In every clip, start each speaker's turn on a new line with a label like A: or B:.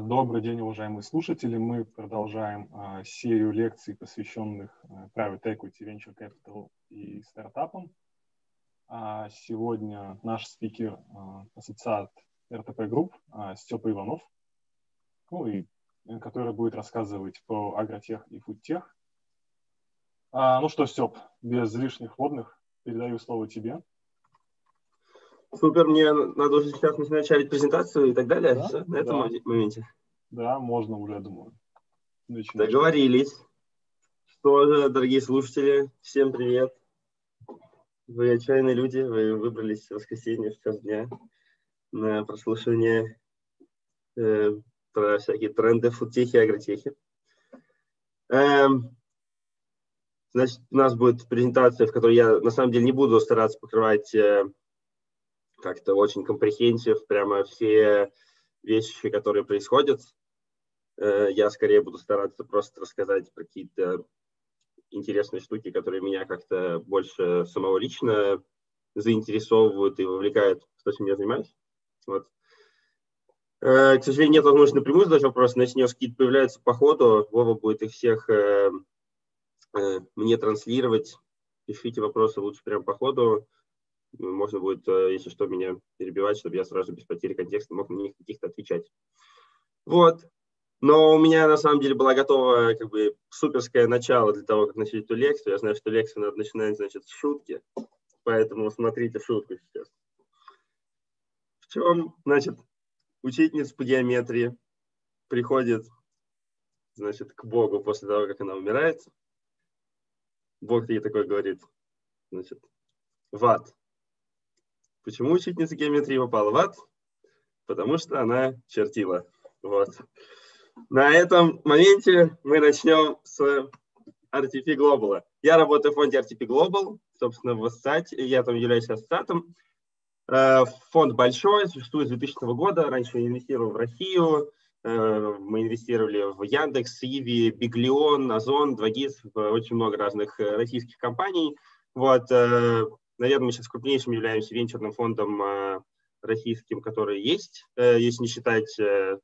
A: А, добрый день, уважаемые слушатели. Мы продолжаем а, серию лекций, посвященных а, Private Equity, Venture Capital и стартапам. Сегодня наш спикер ассоциат RTP Group Степа Иванов, ну, и, э, который будет рассказывать про агротех и фудтех. Ну что, Степ, без лишних вводных передаю слово тебе.
B: Супер, мне надо уже сейчас начать презентацию и так далее, да? Все, на этом да. моменте.
A: Да, можно уже, я думаю.
B: Начинать. Договорились. Что же, дорогие слушатели, всем привет. Вы отчаянные люди, вы выбрались в воскресенье в час дня на прослушивание э, про всякие тренды фудтехи и агротехи. Эм, значит, у нас будет презентация, в которой я на самом деле не буду стараться покрывать э, как-то очень компрехенсив, прямо все вещи, которые происходят. Э, я скорее буду стараться просто рассказать про какие-то интересные штуки, которые меня как-то больше самого лично заинтересовывают и вовлекают в то, чем я занимаюсь. Вот. Э, к сожалению, нет возможности напрямую задать вопрос, но если у какие-то появляются по ходу, Вова будет их всех э, мне транслировать. Пишите вопросы лучше прямо по ходу можно будет, э, если что, меня перебивать, чтобы я сразу без потери контекста мог на них каких-то отвечать. Вот. Но у меня на самом деле была готова как бы суперское начало для того, как начать эту лекцию. Я знаю, что лекцию надо начинать, значит, с шутки. Поэтому смотрите шутку сейчас. В чем, значит, учительница по геометрии приходит, значит, к Богу после того, как она умирает. Бог ей такой говорит, значит, в ад. Почему учительница геометрии попала в ад? Потому что она чертила. Вот. На этом моменте мы начнем с RTP Global. Я работаю в фонде RTP Global, собственно, в ассоциате, я там являюсь ассоциатом. Э, фонд большой, существует с 2000 года. Раньше я инвестировал в Россию, э, мы инвестировали в Яндекс, Иви, Биглион, Озон, Двагиз, в очень много разных э, российских компаний. Вот, Наверное, мы сейчас крупнейшим являемся венчурным фондом э, российским, который есть, э, если не считать э,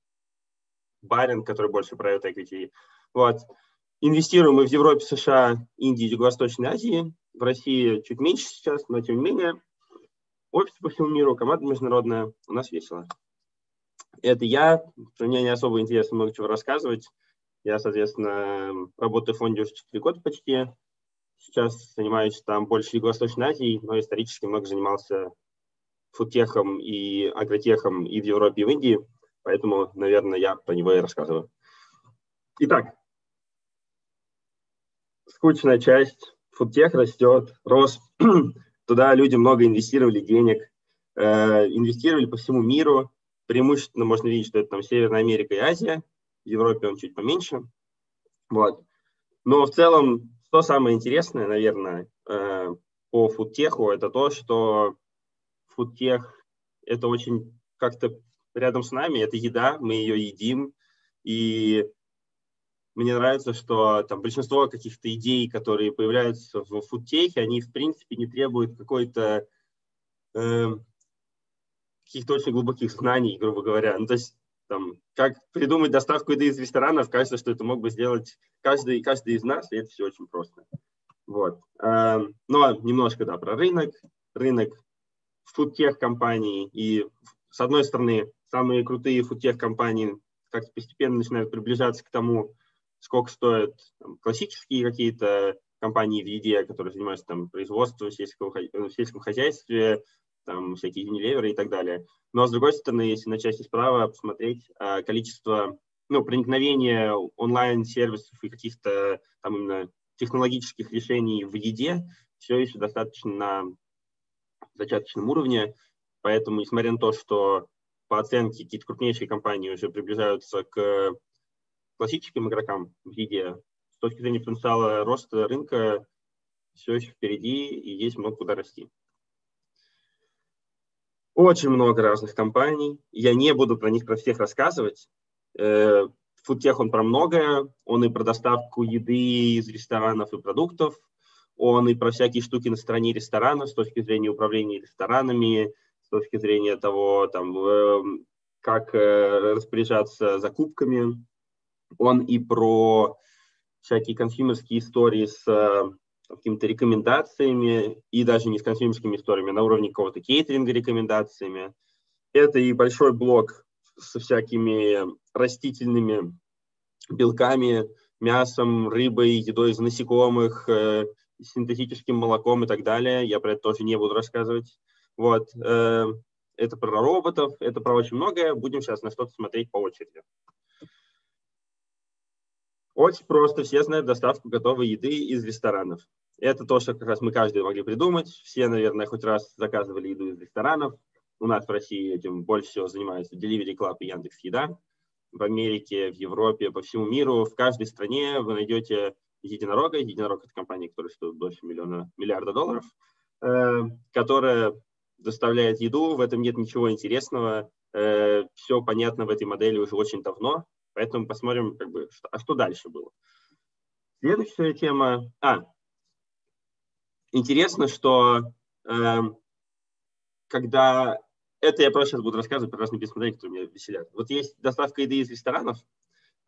B: Барин, который больше private equity. Вот. Инвестируем мы в Европе, США, Индии, Юго-Восточной Азии. В России чуть меньше сейчас, но тем не менее. Офис по всему миру, команда международная. У нас весело. Это я. У меня не особо интересно много чего рассказывать. Я, соответственно, работаю в фонде уже 4 года почти. Сейчас занимаюсь там больше Юго-Восточной Азией, но исторически много занимался фудтехом и агротехом и в Европе, и в Индии, поэтому, наверное, я про него и рассказываю. Итак, скучная часть. Фудтех растет, рос. Туда люди много инвестировали денег, э, инвестировали по всему миру. Преимущественно можно видеть, что это там Северная Америка и Азия. В Европе он чуть поменьше. Вот. Но в целом что самое интересное, наверное, э, по фудтеху, это то, что фудтех – это очень как-то рядом с нами, это еда, мы ее едим, и мне нравится, что там большинство каких-то идей, которые появляются в фудтехе, они, в принципе, не требуют какой-то э, каких-то очень глубоких знаний, грубо говоря. Ну, то есть там, как придумать доставку еды из ресторанов, кажется, что это мог бы сделать каждый, каждый из нас, и это все очень просто. Вот. Эм, но немножко, да, про рынок. Рынок фудтех компаний. И, с одной стороны, самые крутые фудтех компании как-то постепенно начинают приближаться к тому, сколько стоят там, классические какие-то компании в еде, которые занимаются там производством в сельском, в сельском хозяйстве, там всякие Unilever и так далее. Но с другой стороны, если на части справа посмотреть а, количество ну, проникновения онлайн-сервисов и каких-то там именно технологических решений в еде все еще достаточно на зачаточном уровне. Поэтому, несмотря на то, что по оценке какие-то крупнейшие компании уже приближаются к классическим игрокам в еде, с точки зрения потенциала роста рынка все еще впереди и есть много куда расти. Очень много разных компаний. Я не буду про них про всех рассказывать. Э, Фудтех он про многое. Он и про доставку еды из ресторанов и продуктов. Он и про всякие штуки на стороне ресторанов с точки зрения управления ресторанами, с точки зрения того, там, э, как э, распоряжаться закупками. Он и про всякие консюмерские истории с э, какими-то рекомендациями, и даже не с консюмерскими историями, а на уровне какого-то кейтеринга рекомендациями. Это и большой блок со всякими растительными белками, мясом, рыбой, едой из насекомых, э, синтетическим молоком и так далее. Я про это тоже не буду рассказывать. Вот. Э, это про роботов, это про очень многое. Будем сейчас на что-то смотреть по очереди. Очень просто. Все знают доставку готовой еды из ресторанов. Это то, что как раз мы каждый могли придумать. Все, наверное, хоть раз заказывали еду из ресторанов. У нас в России этим больше всего занимаются Delivery Club и Яндекс Еда. В Америке, в Европе, по всему миру, в каждой стране вы найдете единорога. Единорог – это компания, которая стоит больше миллиона, миллиарда долларов, э, которая доставляет еду. В этом нет ничего интересного. Э, все понятно в этой модели уже очень давно. Поэтому посмотрим, как бы, что, а что дальше было. Следующая тема. А, интересно, что э, когда это я просто сейчас буду рассказывать про разные бизнес-модели, которые меня веселят. Вот есть доставка еды из ресторанов,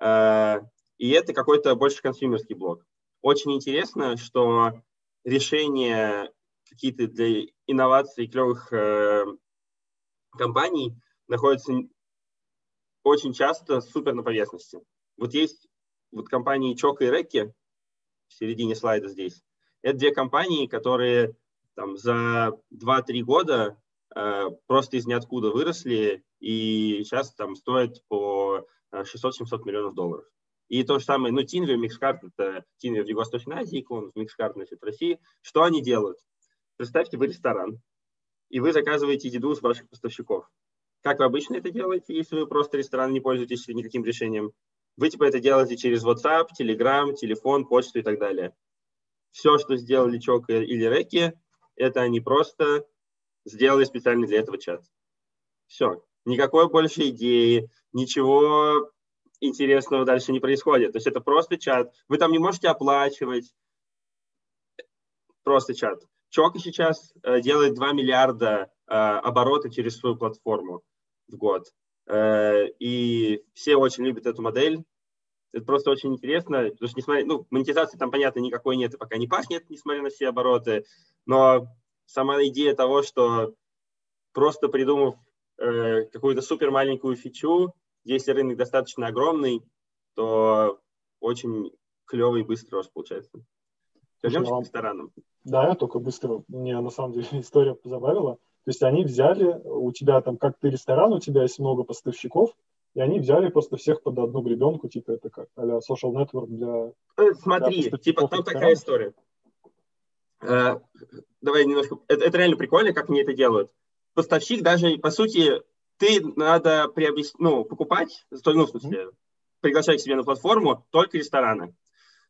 B: э, и это какой-то больше консюмерский блок. Очень интересно, что решения какие-то для инноваций клевых э, компаний находятся очень часто супер на поверхности. Вот есть вот компании Choco и Rekki в середине слайда здесь. Это две компании, которые там за 2-3 года э, просто из ниоткуда выросли и сейчас там стоят по 600-700 э, миллионов долларов. И то же самое, ну, Тинвер, MixCart, это Тинвер в Юго-Восточной Азии, клон, MixCart, значит, в России. Что они делают? Представьте, вы ресторан, и вы заказываете еду с ваших поставщиков. Как вы обычно это делаете, если вы просто ресторан не пользуетесь никаким решением? Вы типа это делаете через WhatsApp, Telegram, телефон, почту и так далее. Все, что сделали Чок или Реки, это они просто сделали специально для этого чат. Все. Никакой больше идеи, ничего интересного дальше не происходит. То есть это просто чат. Вы там не можете оплачивать. Просто чат. Чок сейчас э, делает 2 миллиарда э, оборота через свою платформу в год. Э, и все очень любят эту модель. Это просто очень интересно, потому что, несмотря, ну, монетизации там, понятно, никакой нет и пока не пахнет, несмотря на все обороты, но сама идея того, что просто придумав э, какую-то супер маленькую фичу, если рынок достаточно огромный, то очень клевый и быстрый рост получается. Вернемся к ресторанам.
A: Да, только быстро. Мне на самом деле история позабавила. То есть они взяли, у тебя там, как ты ресторан, у тебя есть много поставщиков, и они взяли просто всех под одну гребенку, типа это как а social network для...
B: Э, смотри, для типа там такая история. Э, давай немножко... Это, это реально прикольно, как они это делают. Поставщик даже, по сути, ты надо приобрести, ну, покупать, ну, в смысле, mm-hmm. приглашать к себе на платформу только рестораны.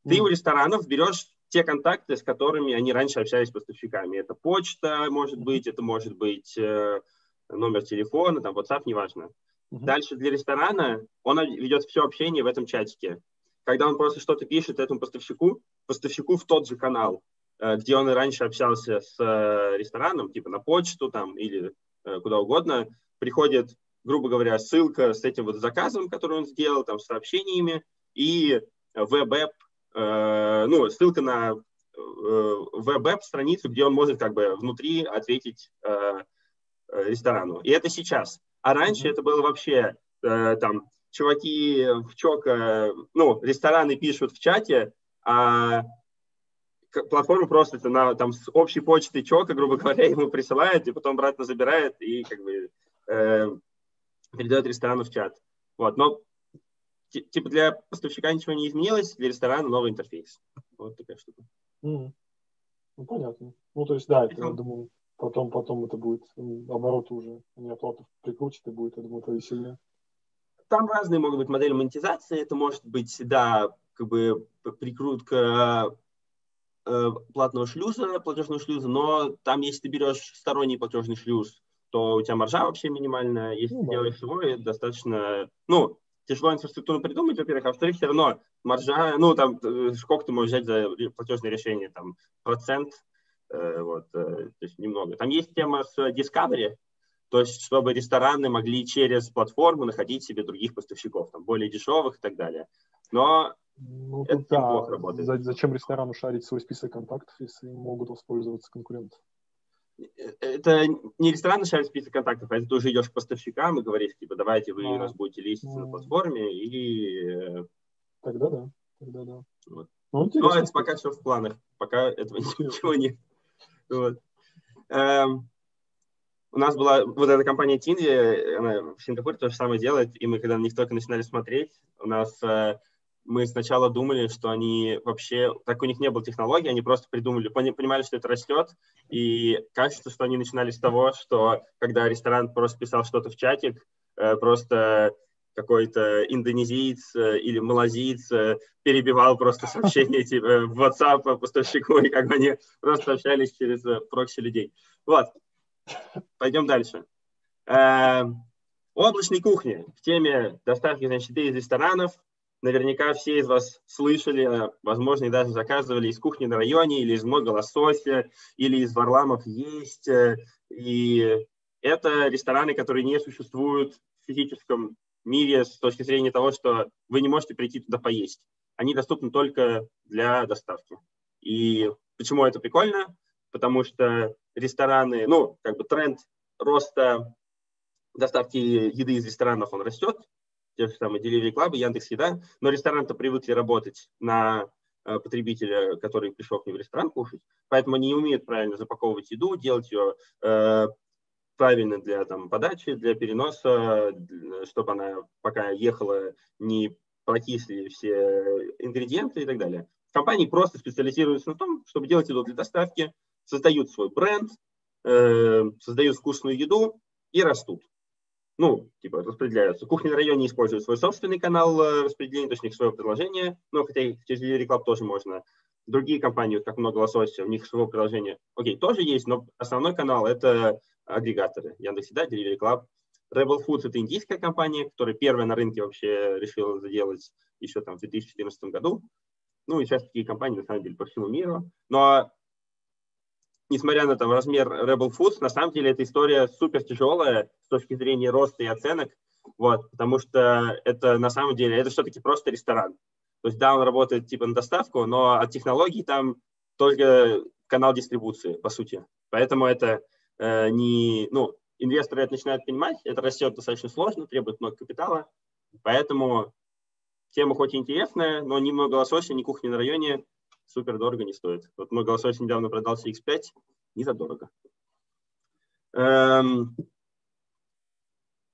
B: Ты mm-hmm. у ресторанов берешь те контакты, с которыми они раньше общались с поставщиками. Это почта, может быть, это может быть э, номер телефона, там, WhatsApp, неважно. Uh-huh. Дальше для ресторана он ведет все общение в этом чатике. Когда он просто что-то пишет этому поставщику, поставщику в тот же канал, э, где он и раньше общался с э, рестораном, типа на почту там или куда угодно, приходит, грубо говоря, ссылка с этим вот заказом, который он сделал, там, с сообщениями, и веб-эп ну, ссылка на э, веб-страницу, где он может как бы внутри ответить э, ресторану. И это сейчас. А раньше mm-hmm. это было вообще там чуваки в ЧОК, ну, рестораны пишут в чате, а платформа просто на, там с общей почты ЧОКа, грубо говоря, ему присылает, и потом обратно забирает и как бы э, передает ресторану в чат. Вот. Но типа для поставщика ничего не изменилось, для ресторана новый интерфейс. Вот такая штука.
A: Mm. Ну, понятно. Ну, то есть, да, это, я думаю, потом, потом это будет обороты уже, не оплату прикрутит и будет, я думаю, повеселее.
B: Там разные могут быть модели монетизации. Это может быть, да, как бы прикрутка э, платного шлюза, платежного шлюза, но там, если ты берешь сторонний платежный шлюз, то у тебя маржа вообще минимальная. Если ну, ты да. делаешь свой, достаточно, ну, тяжело инфраструктуру придумать, во-первых, а во-вторых, все равно маржа, ну, там, э, сколько ты можешь взять за платежное решение, там, процент, э, вот, э, то есть немного. Там есть тема с Discovery, то есть чтобы рестораны могли через платформу находить себе других поставщиков, там, более дешевых и так далее. Но
A: ну, это да. неплохо работает. Зачем ресторану шарить свой список контактов, если могут воспользоваться конкуренты?
B: Это не ресторан шарит список контактов, а это ты уже идешь к поставщикам и говоришь, типа, давайте вы а, нас будете листиться а, на платформе и...
A: Э, тогда да, тогда да.
B: Вот. Ну, Но это пока все в планах, пока этого ничего нет. Вот. Эм, у нас была вот эта компания Тинди, она в Сингапуре то же самое делает, и мы когда на них только начинали смотреть, у нас э, мы сначала думали, что они вообще, так у них не было технологий, они просто придумали, понимали, что это растет, и кажется, что они начинали с того, что когда ресторан просто писал что-то в чатик, э, просто какой-то индонезиец э, или малазиец э, перебивал просто сообщения типа, в WhatsApp поставщику, и как бы они просто общались через прокси людей. Вот, пойдем дальше. Облачной кухни в теме доставки значит, из ресторанов наверняка все из вас слышали, а, возможно, и даже заказывали из кухни на районе, или из много лосося, или из варламов есть. Э, и это рестораны, которые не существуют в физическом мире с точки зрения того, что вы не можете прийти туда поесть. Они доступны только для доставки. И почему это прикольно? Потому что рестораны, ну, как бы тренд роста доставки еды из ресторанов, он растет, те же самые Delivery Club, Яндекс Еда, но рестораны-то привыкли работать на э, потребителя, который пришел к ним в ресторан кушать, поэтому они не умеют правильно запаковывать еду, делать ее э, правильно для там, подачи, для переноса, чтобы она пока ехала, не прокисли все ингредиенты и так далее. Компании просто специализируются на том, чтобы делать еду для доставки, создают свой бренд, э, создают вкусную еду и растут ну, типа, распределяются. Кухня на районе использует свой собственный канал э, распределения, то есть у них свое предложение, но хотя через Delivery тоже можно. Другие компании, как много лосося, у них свое приложение, окей, тоже есть, но основной канал – это агрегаторы. Яндекс.Еда, Delivery Club. Rebel Foods – это индийская компания, которая первая на рынке вообще решила заделать еще там в 2014 году. Ну и сейчас такие компании, на самом деле, по всему миру. Но несмотря на там размер Rebel Foods, на самом деле эта история супер тяжелая с точки зрения роста и оценок, вот, потому что это на самом деле, это все-таки просто ресторан. То есть, да, он работает типа на доставку, но от технологий там только канал дистрибуции, по сути. Поэтому это э, не, ну, инвесторы это начинают понимать, это растет достаточно сложно, требует много капитала, поэтому тема хоть и интересная, но ни много лосося, ни кухни на районе супер дорого не стоит. Вот мой голосовой недавно продался X5, не за дорого. Эм,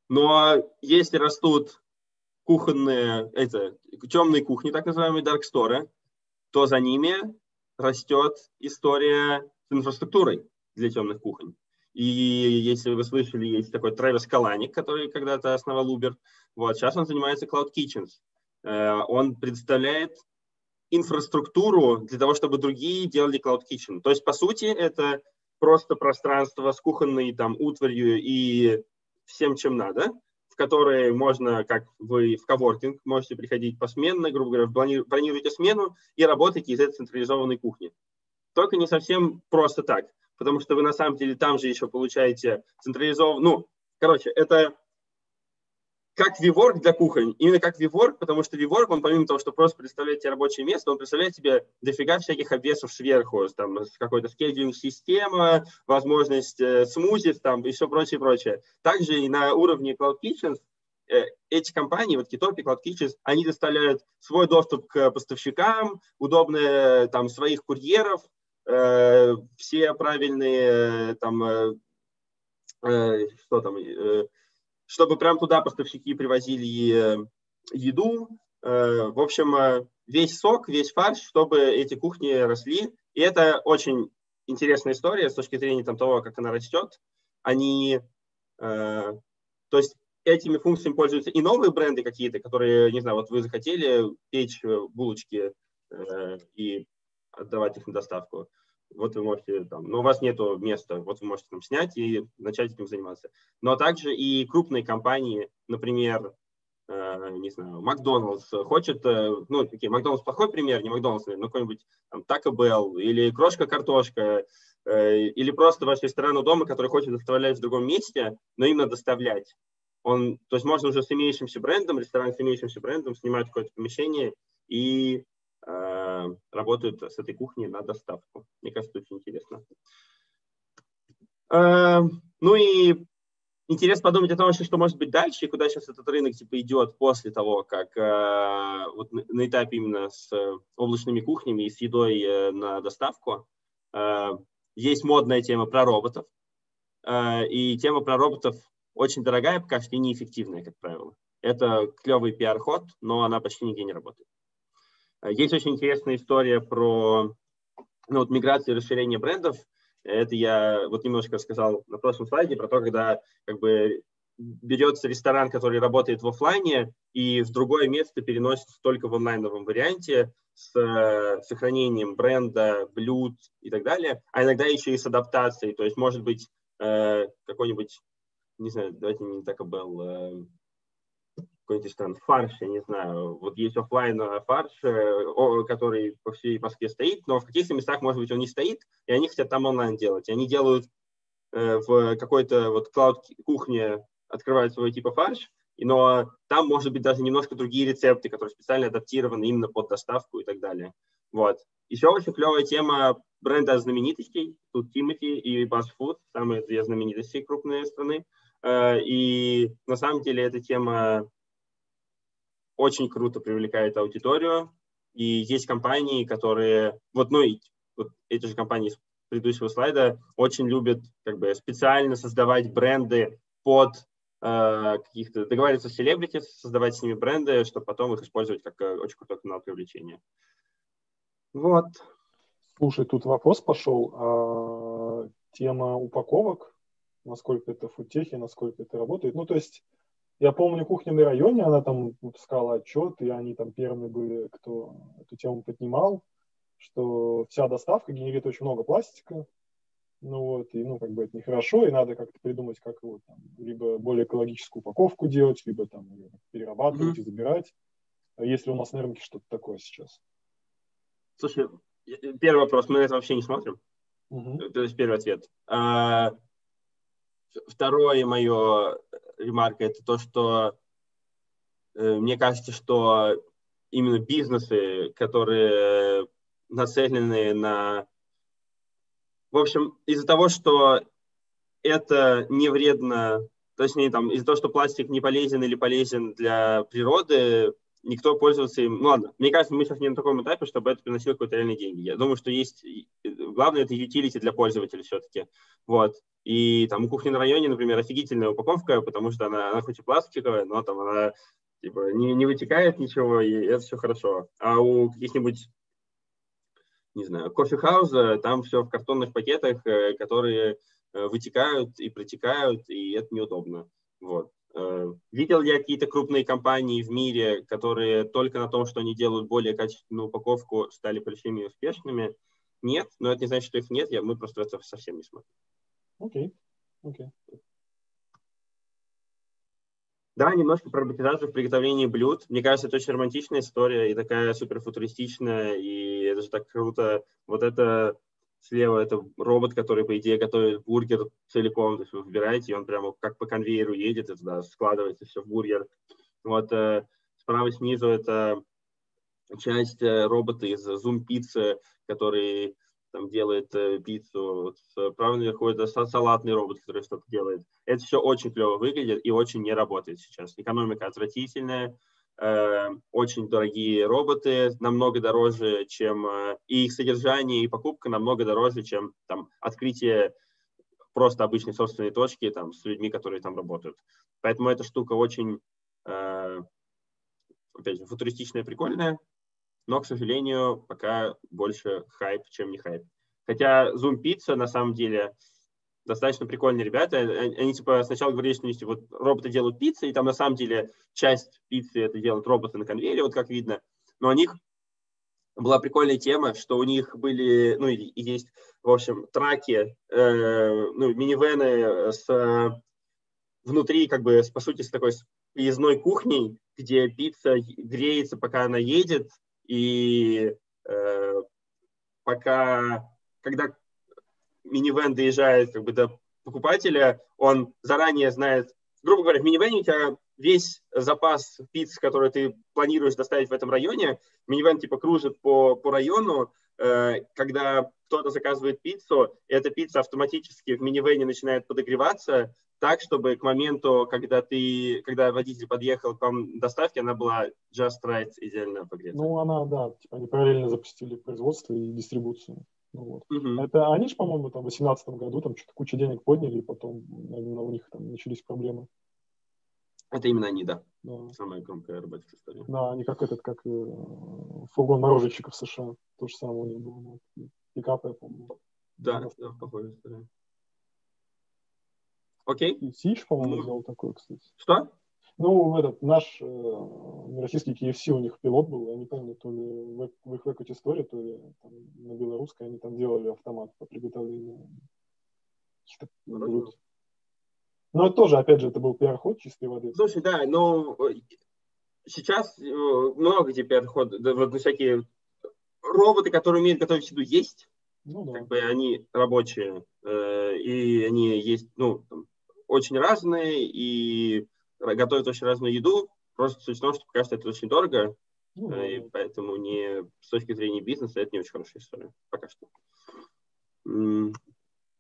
B: но если растут кухонные, это, темные кухни, так называемые dark store, то за ними растет история с инфраструктурой для темных кухонь. И если вы слышали, есть такой Трэвис Каланик, который когда-то основал Uber. Вот, сейчас он занимается Cloud Kitchens. Э, он представляет инфраструктуру для того, чтобы другие делали Cloud Kitchen. То есть, по сути, это просто пространство с кухонной там утварью и всем, чем надо, в которое можно, как вы в коворкинг, можете приходить посменно, грубо говоря, бронируете смену и работаете из этой централизованной кухни. Только не совсем просто так, потому что вы на самом деле там же еще получаете централизованную, ну, короче, это как виворк для кухонь. Именно как виворк, потому что виворк, он помимо того, что просто представляет тебе рабочее место, он представляет тебе дофига всяких обвесов сверху, там какой-то скедулинг-система, возможность э, смузить там и все прочее, прочее. Также и на уровне Cloud Kitchen э, эти компании, вот Kitopi, Cloud Kitchen, они доставляют свой доступ к поставщикам, удобные там своих курьеров, э, все правильные э, там, э, э, что там, э, чтобы прям туда поставщики привозили э, еду. Э, в общем, э, весь сок, весь фарш, чтобы эти кухни росли. И это очень интересная история с точки зрения там, того, как она растет. Они, то есть этими функциями пользуются и новые бренды какие-то, которые, не знаю, вот вы захотели печь булочки и отдавать их на доставку вот вы можете там, но у вас нет места, вот вы можете там снять и начать этим заниматься. Но также и крупные компании, например, э, не знаю, Макдоналдс хочет, э, ну, такие, Макдоналдс плохой пример, не Макдоналдс, но какой-нибудь там Taco Bell или Крошка-картошка, э, или просто ваш ресторан у дома, который хочет доставлять в другом месте, но именно доставлять. Он, то есть можно уже с имеющимся брендом, ресторан с имеющимся брендом снимать какое-то помещение и работают с этой кухни на доставку. Мне кажется, очень интересно. Э, ну и интересно подумать о том, что может быть дальше, и куда сейчас этот рынок типа идет после того, как э, вот на, этапе именно с облачными кухнями и с едой э, на доставку. Э, есть модная тема про роботов, э, и тема про роботов очень дорогая, пока что неэффективная, как правило. Это клевый пиар-ход, но она почти нигде не работает. Э, есть очень интересная история про ну, вот, миграцию и расширение брендов. Это я вот немножко рассказал на прошлом слайде про то, когда как бы берется ресторан, который работает в офлайне, и в другое место переносится только в онлайновом варианте с э, сохранением бренда, блюд и так далее, а иногда еще и с адаптацией. То есть, может быть, э, какой-нибудь не знаю, давайте не так был, э, какой-нибудь там фарш, я не знаю, вот есть офлайн э, фарш, э, который по всей Москве стоит, но в каких-то местах, может быть, он не стоит, и они хотят там онлайн делать. И они делают в какой-то вот клауд-кухне, открывают свой типа фарш, но там, может быть, даже немножко другие рецепты, которые специально адаптированы именно под доставку и так далее. Вот. Еще очень клевая тема бренда знаменитостей. Тут Тимати и BuzzFood, самые две знаменитости крупные страны. Э, и на самом деле эта тема очень круто привлекает аудиторию. И есть компании, которые, вот, ну, вот эти же компании с предыдущего слайда очень любят как бы специально создавать бренды под э, каких-то, договариваться с селебрити, создавать с ними бренды, чтобы потом их использовать как э, очень крутой канал привлечения. Вот.
A: Слушай, тут вопрос пошел. А, тема упаковок насколько это фудтехи, насколько это работает. Ну, то есть, я помню, кухня на районе, она там выпускала отчет, и они там первыми были, кто эту тему поднимал, что вся доставка генерит очень много пластика, ну вот, и, ну, как бы это нехорошо, и надо как-то придумать, как его там, либо более экологическую упаковку делать, либо там перерабатывать mm-hmm. и забирать. А если у нас на рынке что-то такое сейчас?
B: Слушай, первый вопрос, мы это вообще не смотрим. Uh-huh. То есть первый ответ. А, Второе мое ремарка – это то, что э, мне кажется, что именно бизнесы, которые нацелены на... В общем, из-за того, что это не вредно, точнее, там, из-за того, что пластик не полезен или полезен для природы, никто пользоваться им... Ну ладно, мне кажется, мы сейчас не на таком этапе, чтобы это приносило какие-то реальные деньги. Я думаю, что есть... Главное, это utility для пользователя все-таки. Вот. И там у кухни на районе, например, офигительная упаковка, потому что она, она хоть и пластиковая, но там она типа не, не вытекает ничего, и это все хорошо. А у каких-нибудь не знаю, кофе-хауза, там все в картонных пакетах, э, которые э, вытекают и протекают, и это неудобно. Вот. Э, видел я какие-то крупные компании в мире, которые только на том, что они делают более качественную упаковку, стали большими и успешными? Нет, но это не значит, что их нет, я, мы просто это совсем не смотрим.
A: Окей, okay. окей. Okay.
B: Да, немножко про роботизацию в приготовлении блюд. Мне кажется, это очень романтичная история и такая суперфутуристичная, и это же так круто. Вот это Слева это робот, который, по идее, готовит бургер целиком. То есть вы выбираете, и он прямо как по конвейеру едет, и туда складывается все в бургер. Вот э, справа снизу это часть э, робота из Zoom Pizza, который там делает э, пиццу. Вот справа наверху это салатный робот, который что-то делает. Это все очень клево выглядит и очень не работает сейчас. Экономика отвратительная, очень дорогие роботы, намного дороже, чем э, и их содержание, и покупка намного дороже, чем там открытие просто обычной собственной точки там с людьми, которые там работают. Поэтому эта штука очень, э, опять же, футуристичная, прикольная, но, к сожалению, пока больше хайп, чем не хайп. Хотя Zoom Pizza на самом деле достаточно прикольные ребята. Они, они типа сначала говорили, что они, вот роботы делают пиццы, и там на самом деле часть пиццы это делают роботы на конвейере, вот как видно. Но у них была прикольная тема, что у них были, ну и, есть, в общем, траки, э, ну, минивены с э, внутри, как бы, по сути, с такой поездной кухней, где пицца греется, пока она едет, и э, пока, когда минивэн доезжает как бы до покупателя, он заранее знает, грубо говоря, в минивэне у тебя весь запас пиц, который ты планируешь доставить в этом районе, минивэн типа кружит по, по району, э, когда кто-то заказывает пиццу, эта пицца автоматически в минивэне начинает подогреваться, так, чтобы к моменту, когда ты, когда водитель подъехал к вам доставки, она была just right, идеально погрета.
A: Ну, она, да, типа они параллельно запустили производство и дистрибуцию. Вот. угу. Это они же, по-моему, там в 2018 году там что-то кучу денег подняли, и потом наверное, у них там начались проблемы.
B: Это именно они, да. да. Самая громкая роботика история.
A: Да, они как этот, как э, фургон мороженщиков США. То же самое у них было. Пикапы, я помню.
B: Да, да, да похожая история. Окей.
A: И Сич, по-моему, ну, сделал такой, кстати.
B: Что?
A: Ну, этот наш э, российский KFC, у них пилот был, я не помню, то ли в, в их выкате истории, то ли там, на белорусской они там делали автомат по приготовлению. Ну, но тоже, опять же, это был пиар-ход чистой воды.
B: Слушай, да, но э, сейчас э, много теперь ход, вот всякие роботы, которые умеют готовить еду, есть. Ну, да. Как бы они рабочие, э, и они есть, ну, там, очень разные, и готовят очень разную еду. Просто суть в том, что пока что это очень дорого, ну, да. и поэтому не с точки зрения бизнеса это не очень хорошая история. Пока что.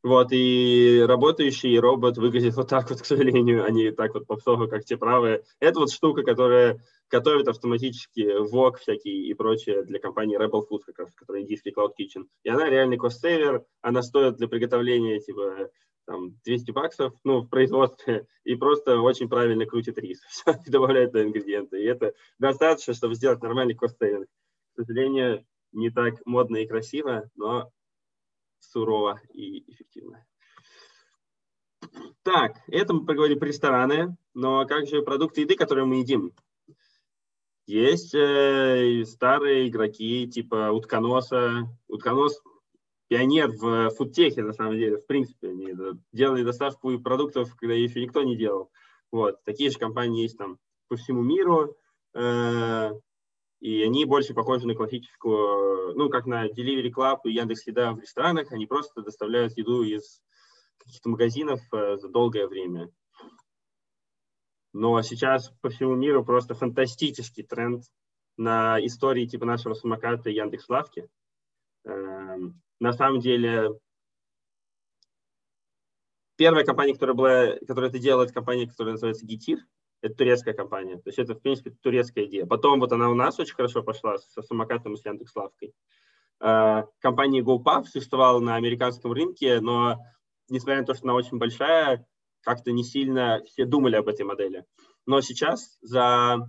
B: Вот, и работающий робот выглядит вот так вот, к сожалению, а не так вот попсово, как те правые. Это вот штука, которая готовит автоматически вок всякий и прочее для компании Rebel Food, как раз, которая индийский Cloud Kitchen. И она реальный cost-saver, она стоит для приготовления типа там 200 баксов, ну, в производстве, и просто очень правильно крутит рис, и добавляет туда ингредиенты. И это достаточно, чтобы сделать нормальный cost-saving. К сожалению, не так модно и красиво, но сурово и эффективно. Так, это мы поговорили про рестораны, но как же продукты еды, которые мы едим? Есть э, старые игроки типа утконоса. Утконос пионер в фудтехе, на самом деле, в принципе. Они делали доставку продуктов, когда еще никто не делал. Вот. Такие же компании есть там по всему миру. Э, и они больше похожи на классическую, ну, как на Delivery Club и Яндекс Еда в ресторанах, они просто доставляют еду из каких-то магазинов э, за долгое время. Но сейчас по всему миру просто фантастический тренд на истории типа нашего самоката Яндекс Лавки. Эм, на самом деле, первая компания, которая, была, которая это делала, компания, которая называется Gitir. Это турецкая компания. То есть это, в принципе, турецкая идея. Потом вот она у нас очень хорошо пошла со самокатом и с Яндекс.Лавкой. А, компания GoPuff существовала на американском рынке, но несмотря на то, что она очень большая, как-то не сильно все думали об этой модели. Но сейчас, за,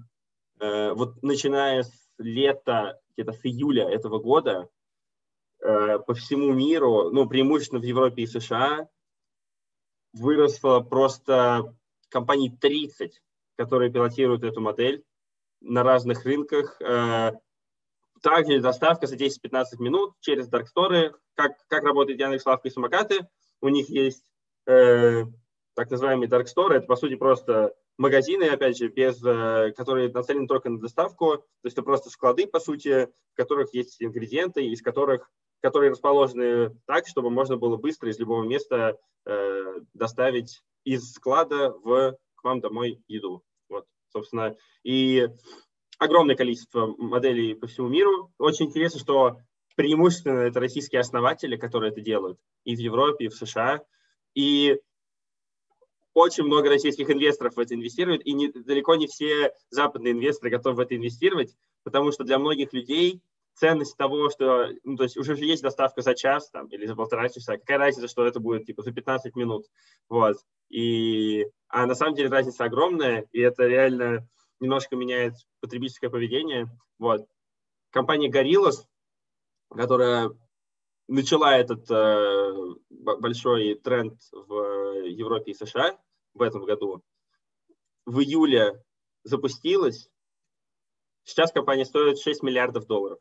B: э, вот начиная с лета, где-то с июля этого года, э, по всему миру, ну, преимущественно в Европе и США, выросло просто компаний 30 которые пилотируют эту модель на разных рынках. Э, также доставка за 10-15 минут через Darkstore. Как, как работает Яндекс.Лавка и самокаты? У них есть э, так называемые Darkstore. Это, по сути, просто магазины, опять же, без, э, которые нацелены только на доставку. То есть это просто склады, по сути, в которых есть ингредиенты, из которых которые расположены так, чтобы можно было быстро из любого места э, доставить из склада в вам домой еду. Вот, собственно, и огромное количество моделей по всему миру. Очень интересно, что преимущественно это российские основатели, которые это делают и в Европе, и в США. И очень много российских инвесторов в это инвестируют, и не, далеко не все западные инвесторы готовы в это инвестировать, потому что для многих людей ценность того, что, ну, то есть уже же есть доставка за час там, или за полтора часа, какая разница, что это будет типа за 15 минут, вот. И, а на самом деле разница огромная, и это реально немножко меняет потребительское поведение, вот. Компания Gorillas, которая начала этот э, большой тренд в Европе и США в этом году, в июле запустилась. Сейчас компания стоит 6 миллиардов долларов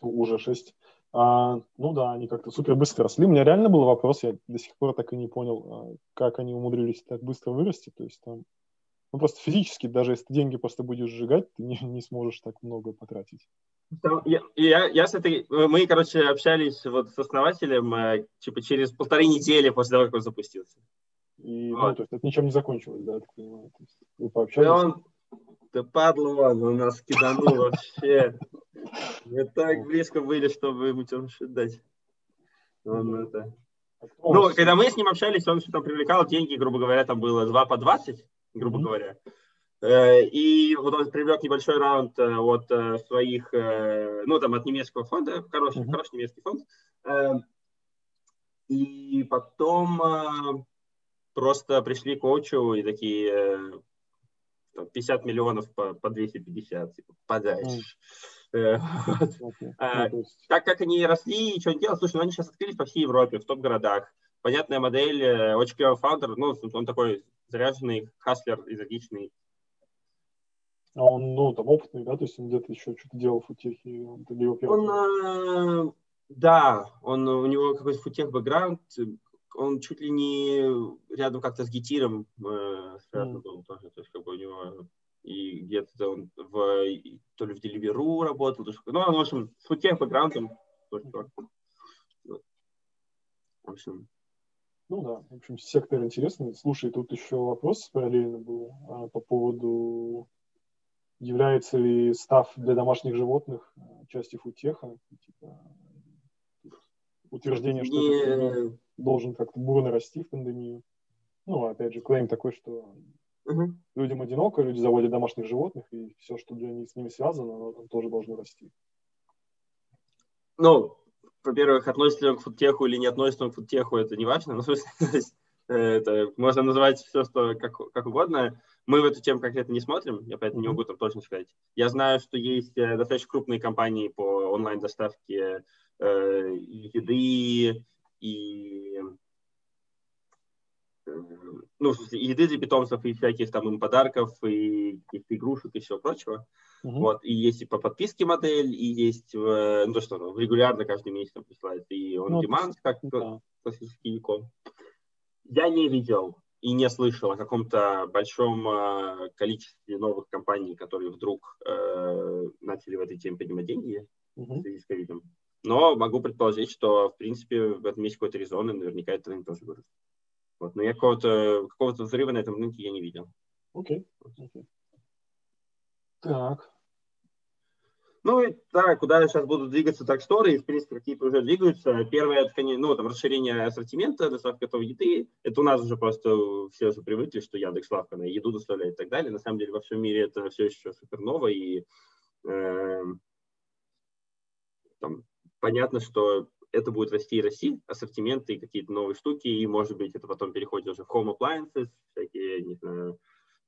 A: уже 6. А, ну да, они как-то супер быстро росли. У меня реально был вопрос, я до сих пор так и не понял, а, как они умудрились так быстро вырасти. То есть там, ну просто физически, даже если ты деньги просто будешь сжигать, ты не, не сможешь так много потратить.
B: Я, я, я с этой, мы, короче, общались вот с основателем э, типа через полторы недели после того, как он запустился.
A: И, ну, вот. ну, то есть это ничем не закончилось, да, так понимаю. То есть вы пообщались?
B: Да он, да падла он, он нас киданул вообще. Мы так близко были, чтобы ему что-то дать. Он это... А ну, когда мы с ним общались, он что-то привлекал деньги, грубо говоря, там было 2 по 20, грубо mm-hmm. говоря. Э, и вот он привлек небольшой раунд э, от э, своих, ну, там, от немецкого фонда, хороший, mm-hmm. хороший немецкий фонд. И потом просто пришли к коучу и такие 50 миллионов по, по 250, типа, подальше. Mm. Okay. А, ну, так как они росли, что они делают? Слушай, ну они сейчас открылись по всей Европе, в топ-городах. Понятная модель, очень клевый фаундер, ну, он такой заряженный, хаслер, энергичный.
A: А он, ну, там опытный, да, то есть он где-то еще что-то делал в футехе, он его
B: Он, э, да, он, у него какой-то футех бэкграунд, он чуть ли не рядом как-то с гитиром э, связан mm. был тоже, то есть как бы у него и где-то он в, то ли в Deliveroo работал, то есть, ну, в общем, с футех бэкграундом тоже
A: В общем, ну да, в общем, сектор интересный. Слушай, тут еще вопрос параллельно был а, по поводу является ли став для домашних животных э, частью футеха? Типа, утверждение, что Не... это должен как-то бурно расти в пандемию. Ну, опять же, клейм такой, что угу. людям одиноко, люди заводят домашних животных, и все, что для них с ними связано, оно тоже должно расти.
B: Ну, во-первых, относится ли он к фудтеху или не относится он к фудтеху, это не важно. Ну, в смысле, это можно называть все, что как, как угодно. Мы в эту тему конкретно не смотрим, я поэтому не могу там точно сказать. Я знаю, что есть э, достаточно крупные компании по онлайн-доставке э, еды и э, ну, в смысле, еды для питомцев и всяких там им подарков, и каких-то игрушек и всего прочего. Uh-huh. Вот, и есть и по подписке модель, и есть, ну, то, что регулярно каждый месяц там присылает, и on ну, demand, как да. классический Яком. Я не видел и не слышал о каком-то большом э, количестве новых компаний, которые вдруг э, начали в этой теме поднимать деньги uh-huh. в связи с ковидом. Но могу предположить, что, в принципе, в этом есть какой-то резон, и наверняка этот рынок тоже вырос. Вот. Но я какого-то, какого-то взрыва на этом рынке я не видел.
A: Окей. Okay. okay. Так.
B: Ну и да, куда сейчас будут двигаться так шторы, и в принципе какие-то уже двигаются. Первое, это, ну, там, расширение ассортимента, доставка готовой еды. Это у нас уже просто все уже привыкли, что Яндекс Лавка на еду доставляет и так далее. На самом деле во всем мире это все еще супер ново, и э, там, понятно, что это будет расти и расти, ассортименты и какие-то новые штуки, и, может быть, это потом переходит уже в home appliances, всякие, не знаю,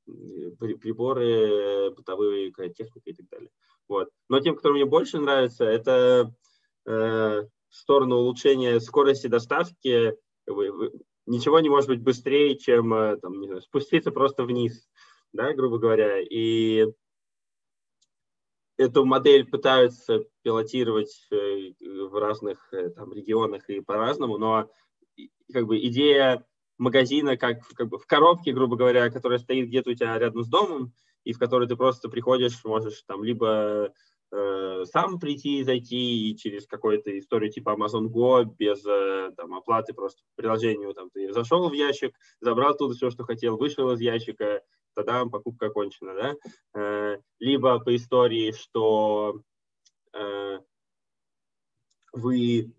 B: приборы, бытовые, техника и так далее. Вот. Но тем, который мне больше нравится, это э, сторону улучшения скорости доставки. Ничего не может быть быстрее, чем э, там, не знаю, спуститься просто вниз, да, грубо говоря. И эту модель пытаются пилотировать э, в разных э, там, регионах и по-разному, но как бы идея магазина как, как бы в коробке, грубо говоря, которая стоит где-то у тебя рядом с домом, и в которой ты просто приходишь, можешь там либо э, сам прийти и зайти и через какую-то историю типа Amazon Go без э, там, оплаты просто по приложению там ты зашел в ящик, забрал туда все, что хотел, вышел из ящика, тогда покупка окончена, да? Э, либо по истории, что э, вы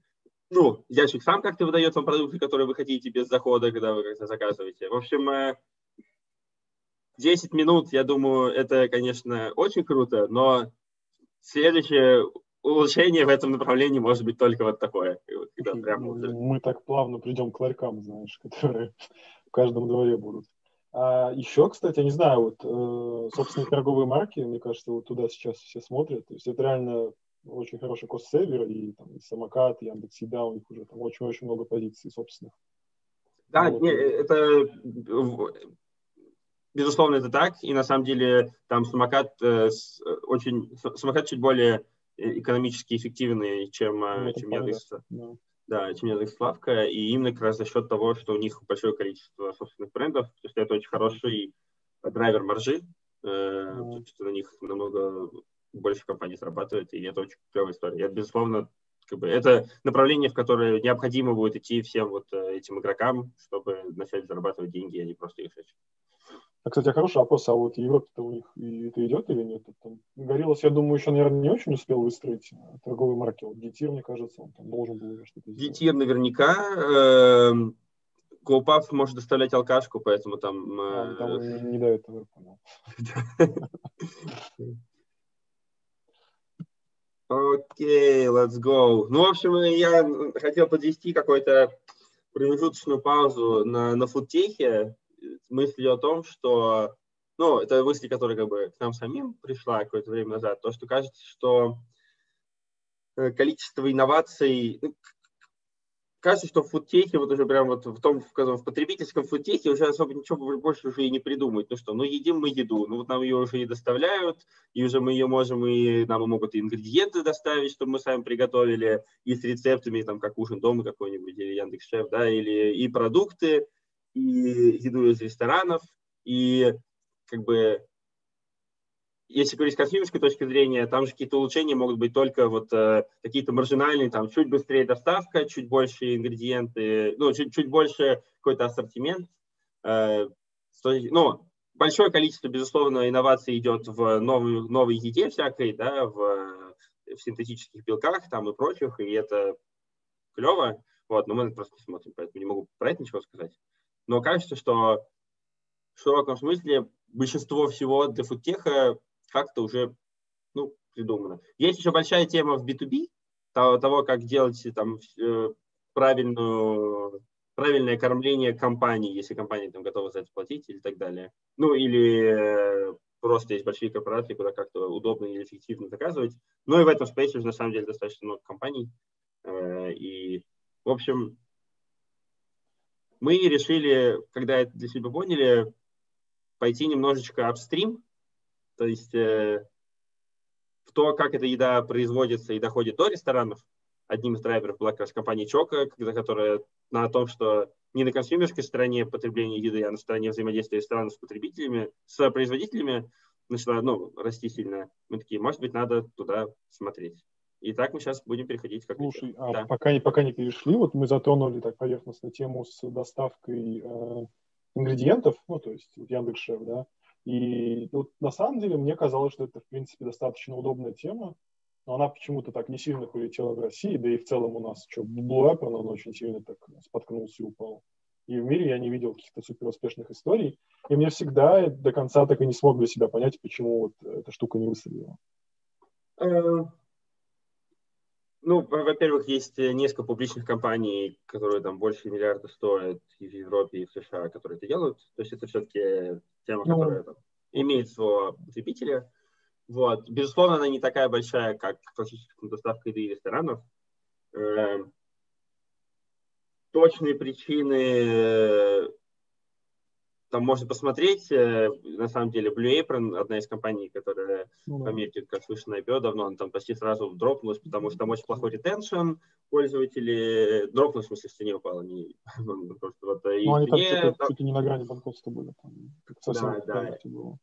B: ну, ящик сам как-то выдает вам продукты, которые вы хотите без захода, когда вы как-то заказываете. В общем, 10 э, минут, я думаю, это, конечно, очень круто, но следующее улучшение в этом направлении может быть только вот такое.
A: Когда прям Мы так плавно придем к ларькам, знаешь, которые в каждом дворе будут. А еще, кстати, я не знаю, вот, э, собственно, торговые марки, мне кажется, вот туда сейчас все смотрят. То есть это реально очень хороший кост-сейвер, и, там, и самокат, и Яндекс Еда, у них уже там очень-очень много позиций собственных.
B: Да, вот. не, это безусловно это так, и на самом деле там самокат э, с, очень самокат чуть более экономически эффективный, чем, э, ну, чем Яндекс. Да. Да, Яндекс Славка, и именно как раз за счет того, что у них большое количество собственных брендов, то есть это очень хороший драйвер маржи, э, mm. то есть на них намного больше компаний срабатывает, и это очень клевая история. Это, безусловно, как бы, это направление, в которое необходимо будет идти всем вот э, этим игрокам, чтобы начать зарабатывать деньги, а не просто их шить.
A: А, кстати, хороший вопрос, а вот Европа-то у них и это идет или нет? Там, Гориллос, я думаю, еще, наверное, не очень успел выстроить э, торговый маркет. Вот Гетир, мне кажется, он там должен был что-то
B: сделать. Гетир наверняка. Э, GoPuff может доставлять алкашку, поэтому там...
A: Э... А, там не, не до этого, понял.
B: Окей, okay, let's go. Ну, в общем, я хотел подвести какую-то промежуточную паузу на, на фудтехе с мыслью о том, что, ну, это мысль, которая как бы к нам самим пришла какое-то время назад, то, что кажется, что э, количество инноваций, ну, кажется, что в фудтехе, вот уже прям вот в том, скажем, в потребительском фудтехе уже особо ничего больше уже и не придумать. Ну что, ну едим мы еду, ну вот нам ее уже и доставляют, и уже мы ее можем, и нам могут и ингредиенты доставить, чтобы мы сами приготовили, и с рецептами, там, как ужин дома какой-нибудь, или Яндекс.Шеф, да, или и продукты, и еду из ресторанов, и как бы если говорить с консюмерской точки зрения, там же какие-то улучшения могут быть только вот э, какие-то маржинальные, там чуть быстрее доставка, чуть больше ингредиенты, ну, чуть, чуть больше какой-то ассортимент. Э, ну, большое количество, безусловно, инноваций идет в новую, новой еде всякой, да, в, в синтетических белках там и прочих, и это клево. Вот, но мы просто не смотрим, поэтому не могу про это ничего сказать. Но кажется, что в широком смысле большинство всего для фудтеха как-то уже ну, придумано. Есть еще большая тема в B2B, того, того как делать там э, правильную, правильное кормление компании, если компания там готова за это платить или так далее. Ну, или э, просто есть большие корпорации, куда как-то удобно и эффективно заказывать. Ну и в этом спейсе уже на самом деле достаточно много компаний. Э, и, в общем, мы решили, когда это для себя поняли, пойти немножечко апстрим, то есть э, в то, как эта еда производится и доходит до ресторанов, одним из драйверов была как раз компания Чока, которая на том, что не на консюмерской стороне потребления еды, а на стороне взаимодействия ресторанов с потребителями, с производителями начала ну, расти сильно. Мы такие, может быть, надо туда смотреть. И так мы сейчас будем переходить как
A: Слушай, а да. пока, не, пока не перешли, вот мы затронули так поверхностно тему с доставкой э, ингредиентов, ну, то есть вот Яндекс.Шеф, да, и ну, на самом деле мне казалось, что это, в принципе, достаточно удобная тема, но она почему-то так не сильно полетела в России, да и в целом у нас что, Blue Apron, он очень сильно так споткнулся и упал. И в мире я не видел каких-то супер успешных историй. И мне всегда до конца так и не смог для себя понять, почему вот эта штука не выстрелила.
B: Э, ну, во-первых, есть несколько публичных компаний, которые там больше миллиарда стоят и в Европе, и в США, которые это делают. То есть это все-таки тема, ну, которая там, имеет своего потребителя. Вот. Безусловно, она не такая большая, как классическая доставка еды и ресторанов. Э, точные причины там можно посмотреть, э, на самом деле, Blue Apron, одна из компаний, которая ну, в Америке, как слышно, IPO давно, она там почти сразу дропнулась, потому что там очень плохой ретеншн пользователей, дропнулась, в смысле, в цене упала. Не,
A: просто вот, э, ну, они там там... чуть ли не на грани банкротства были, там, как да, да. было.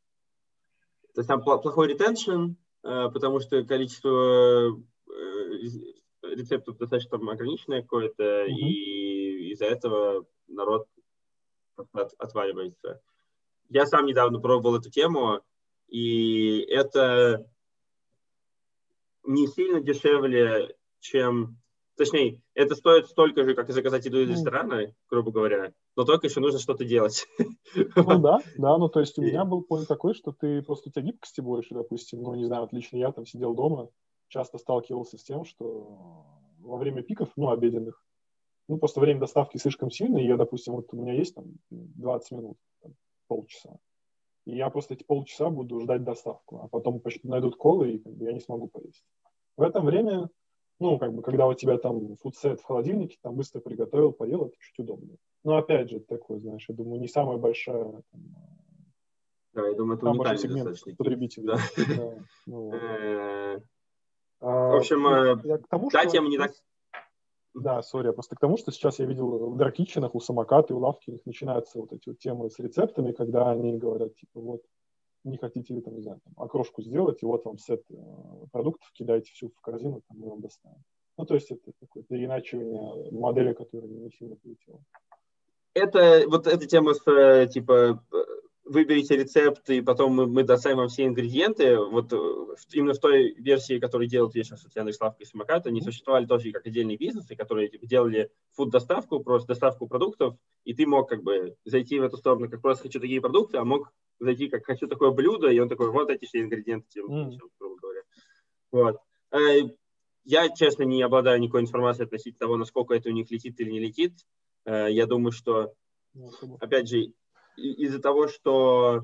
B: То есть там плохой ретеншн, э, потому что количество рецептов достаточно там ограниченное какое-то, mm-hmm. и из-за этого народ от, отваливается. Я сам недавно пробовал эту тему, и это не сильно дешевле, чем... Точнее, это стоит столько же, как и заказать еду из ресторана, грубо говоря, но только еще нужно что-то делать.
A: Ну да, да, ну то есть у меня был point такой, что ты просто у тебя гибкости больше, допустим, ну не знаю, отлично я там сидел дома, часто сталкивался с тем, что во время пиков, ну обеденных, ну, просто время доставки слишком сильное, я, допустим, вот у меня есть там 20 минут, там, полчаса, и я просто эти полчаса буду ждать доставку, а потом найдут колы, и как бы, я не смогу поесть. В это время, ну, как бы, когда у тебя там фудсет в холодильнике, там быстро приготовил, поел, это чуть удобнее. Но опять же, такое, знаешь, я думаю, не самая большая там,
B: да, я думаю, это уникальный
A: сегмент потребителей. Да. Да, ну,
B: э, а, в общем, э, да, тема не так
A: да, сори, просто к тому, что сейчас я видел в Даркичинах, у самоката и у лавки у них начинаются вот эти вот темы с рецептами, когда они говорят, типа, вот, не хотите ли, там, не знаю, там, окрошку сделать, и вот вам сет э, продуктов, кидаете всю в корзину, там, мы вам доставим. Ну, то есть это такое переиначивание модели, которая не сильно полетела.
B: Это вот эта тема с, э, типа, выберите рецепт, и потом мы, мы доставим вам все ингредиенты. Вот именно в той версии, которую делают сейчас Татьяна Славка и Самокат, они существовали тоже как отдельные бизнесы, которые типа, делали фуд-доставку, просто доставку продуктов, и ты мог как бы зайти в эту сторону, как просто хочу такие продукты, а мог зайти как хочу такое блюдо, и он такой, вот эти все ингредиенты, mm. грубо говоря. Вот. Э, я, честно, не обладаю никакой информацией относительно того, насколько это у них летит или не летит. Э, я думаю, что, опять же, из-за того, что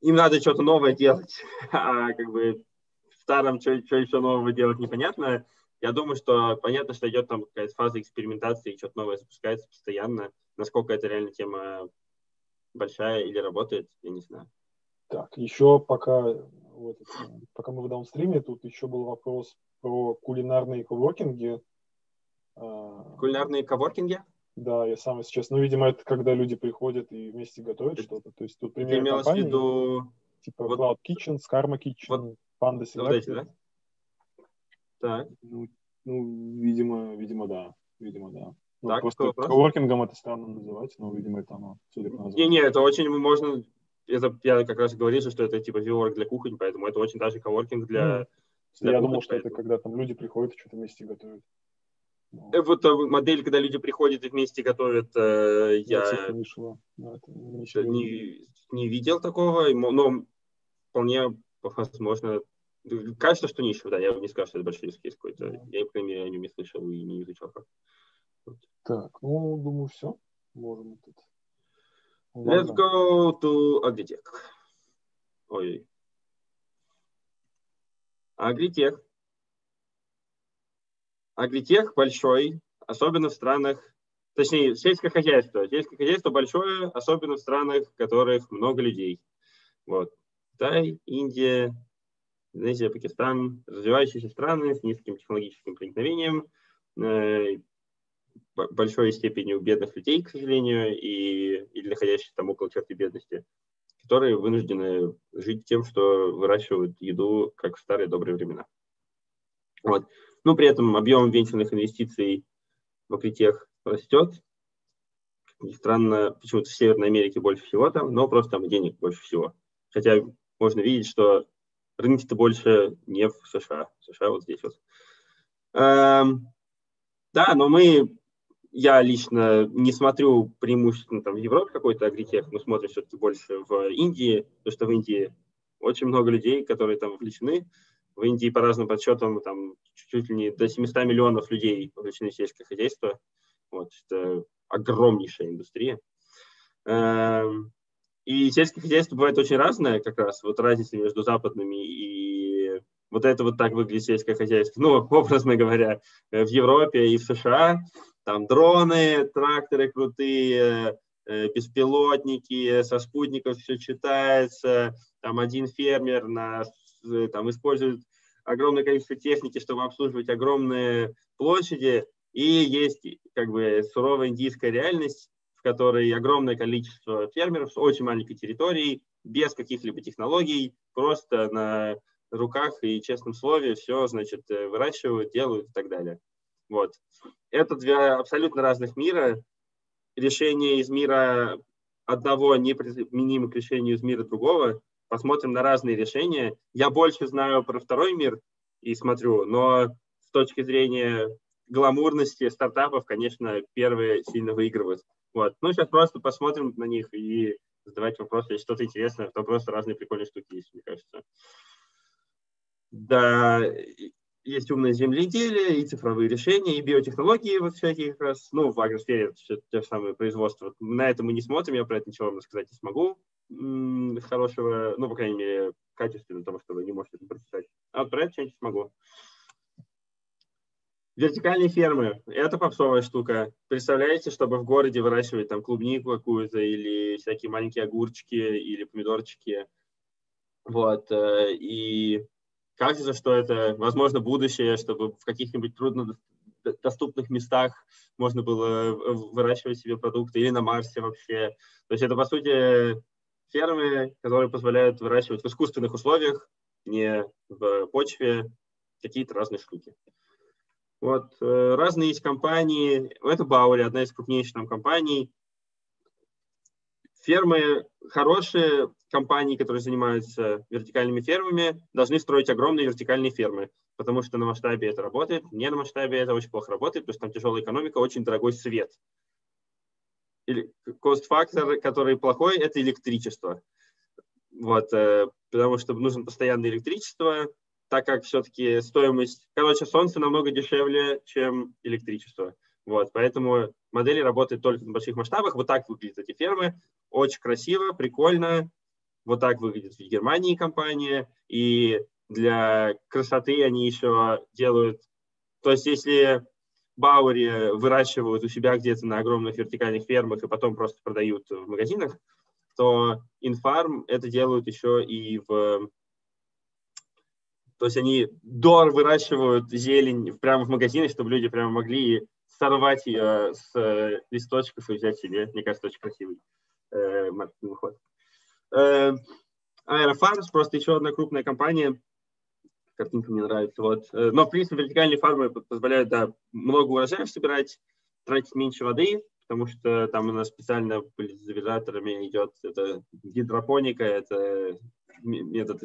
B: им надо что-то новое делать, а как бы в старом что, что еще нового делать непонятно, я думаю, что понятно, что идет там какая-то фаза экспериментации, что-то новое запускается постоянно. Насколько это реально тема большая или работает, я не знаю.
A: Так, еще пока, вот, пока мы в даунстриме, тут еще был вопрос про кулинарные коворкинги.
B: А, кулинарные коворкинги?
A: Да, я сам, если честно. Ну, видимо, это когда люди приходят и вместе готовят что-то. То есть тут пример в виду... типа вот... Cloud Kitchen, Karma Kitchen, вот... Panda Select. да? Так. Ну, ну, видимо, видимо, да. Видимо, да. Ну, так, просто коворкингом это странно называть, но, видимо, это оно, судя по
B: названию. Не-не, это очень можно... Это, я как раз говорил, что это типа виворк для кухонь, поэтому это очень даже коворкинг для... Mm.
A: для я кухонь, думал, что поэтому. это когда там люди приходят и что-то вместе готовят.
B: Ну. Э, вот модель, когда люди приходят и вместе готовят, э, я не, не, не видел такого, но вполне возможно Кажется, что нищего, да, я не скажу, что это большой риск какой-то. Я, по крайней мере, о нем не слышал и не изучал как.
A: Так, ну, думаю, все. Можем тут.
B: Let's go to Agritech. Ой. Агритех. Агритех большой, особенно в странах, точнее, сельское хозяйство. Сельское хозяйство большое, особенно в странах, в которых много людей. Вот. Китай, Индия, Индонезия, Пакистан, развивающиеся страны с низким технологическим проникновением, э, большой степенью бедных людей, к сожалению, и, или находящихся там около черты бедности, которые вынуждены жить тем, что выращивают еду, как в старые добрые времена. Вот. Ну, при этом объем венчурных инвестиций в акритех растет. Странно, почему-то в Северной Америке больше всего там, но просто там денег больше всего. Хотя можно видеть, что рынки-то больше не в США. США вот здесь вот. Эм, да, но мы, я лично не смотрю преимущественно там в Европе какой-то агритех, но смотрю все-таки больше в Индии, потому что в Индии очень много людей, которые там вовлечены. В Индии по разным подсчетам там чуть ли не до 700 миллионов людей вовлечены сельское хозяйство. Вот, это огромнейшая индустрия. Эм, и сельское хозяйство бывает очень разное, как раз, вот разница между западными и вот это вот так выглядит сельское хозяйство. Ну, образно говоря, в Европе и в США там дроны, тракторы крутые, э, беспилотники, со спутников все читается, там один фермер на, там, использует огромное количество техники, чтобы обслуживать огромные площади, и есть как бы суровая индийская реальность, в которой огромное количество фермеров с очень маленькой территорией, без каких-либо технологий, просто на руках и честном слове все, значит, э, выращивают, делают и так далее. Вот. Это две абсолютно разных мира. Решение из мира одного неприменимо к решению из мира другого. Посмотрим на разные решения. Я больше знаю про второй мир и смотрю, но с точки зрения гламурности стартапов, конечно, первые сильно выигрывают. Вот. Ну, сейчас просто посмотрим на них и задавать вопросы. Если что-то интересное, то просто разные прикольные штуки есть, мне кажется. Да, есть умное земледелие, и цифровые решения, и биотехнологии вот всякие как раз. Ну, в агросфере все те же самые производства. На это мы не смотрим, я про это ничего вам рассказать не смогу хорошего, ну, по крайней мере, качественного того, что вы не можете прочитать. А вот про это что-нибудь смогу. Вертикальные фермы – это попсовая штука. Представляете, чтобы в городе выращивать там клубнику какую-то или всякие маленькие огурчики или помидорчики. Вот. Э, и кажется, что это, возможно, будущее, чтобы в каких-нибудь труднодоступных местах можно было выращивать себе продукты или на Марсе вообще. То есть это, по сути, фермы, которые позволяют выращивать в искусственных условиях, не в почве, какие-то разные штуки. Вот, э, разные есть компании. Это Баури, одна из крупнейших там компаний. Фермы хорошие, компании, которые занимаются вертикальными фермами, должны строить огромные вертикальные фермы, потому что на масштабе это работает, не на масштабе это очень плохо работает, потому что там тяжелая экономика, очень дорогой свет. Кост-фактор, который плохой, это электричество. Вот, э, потому что нужно постоянное электричество, так как все-таки стоимость... Короче, солнце намного дешевле, чем электричество. Вот, поэтому модели работают только на больших масштабах. Вот так выглядят эти фермы. Очень красиво, прикольно. Вот так выглядит в Германии компания. И для красоты они еще делают... То есть если Баури выращивают у себя где-то на огромных вертикальных фермах и потом просто продают в магазинах, то Инфарм это делают еще и в то есть они дор выращивают зелень прямо в магазине, чтобы люди прямо могли сорвать ее с э, листочков и взять себе. Мне кажется, очень красивый э, маркетинговый ход. Э, просто еще одна крупная компания. Картинка мне нравится. Вот. Э, но, в принципе, вертикальные фармы позволяют да, много урожаев собирать, тратить меньше воды, потому что там у нас специально с завизаторами идет это гидропоника, это метод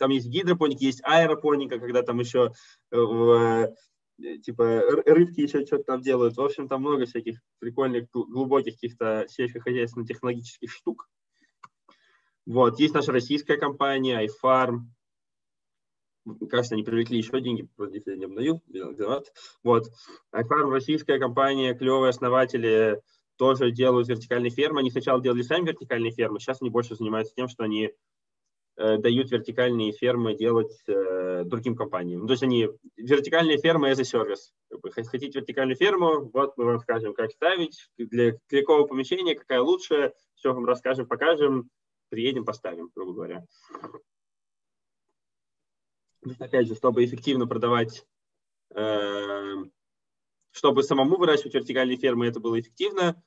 B: там есть гидропоника, есть аэропоника, когда там еще э, в, э, типа рыбки еще что-то там делают. В общем, там много всяких прикольных, глубоких каких-то сельскохозяйственно-технологических штук. Вот, есть наша российская компания, iFarm. Кажется, они привлекли еще деньги, просто если я не обновил, виноват. Вот, iFarm российская компания, клевые основатели тоже делают вертикальные фермы. Они сначала делали сами вертикальные фермы, сейчас они больше занимаются тем, что они Э, дают вертикальные фермы делать э, другим компаниям. Ну, то есть они вертикальные фермы as a service. Хотите вертикальную ферму, вот мы вам скажем, как ставить, для, для какого помещения, какая лучше, все вам расскажем, покажем, приедем, поставим, грубо говоря. Опять же, чтобы эффективно продавать, э, чтобы самому выращивать вертикальные фермы, это было эффективно,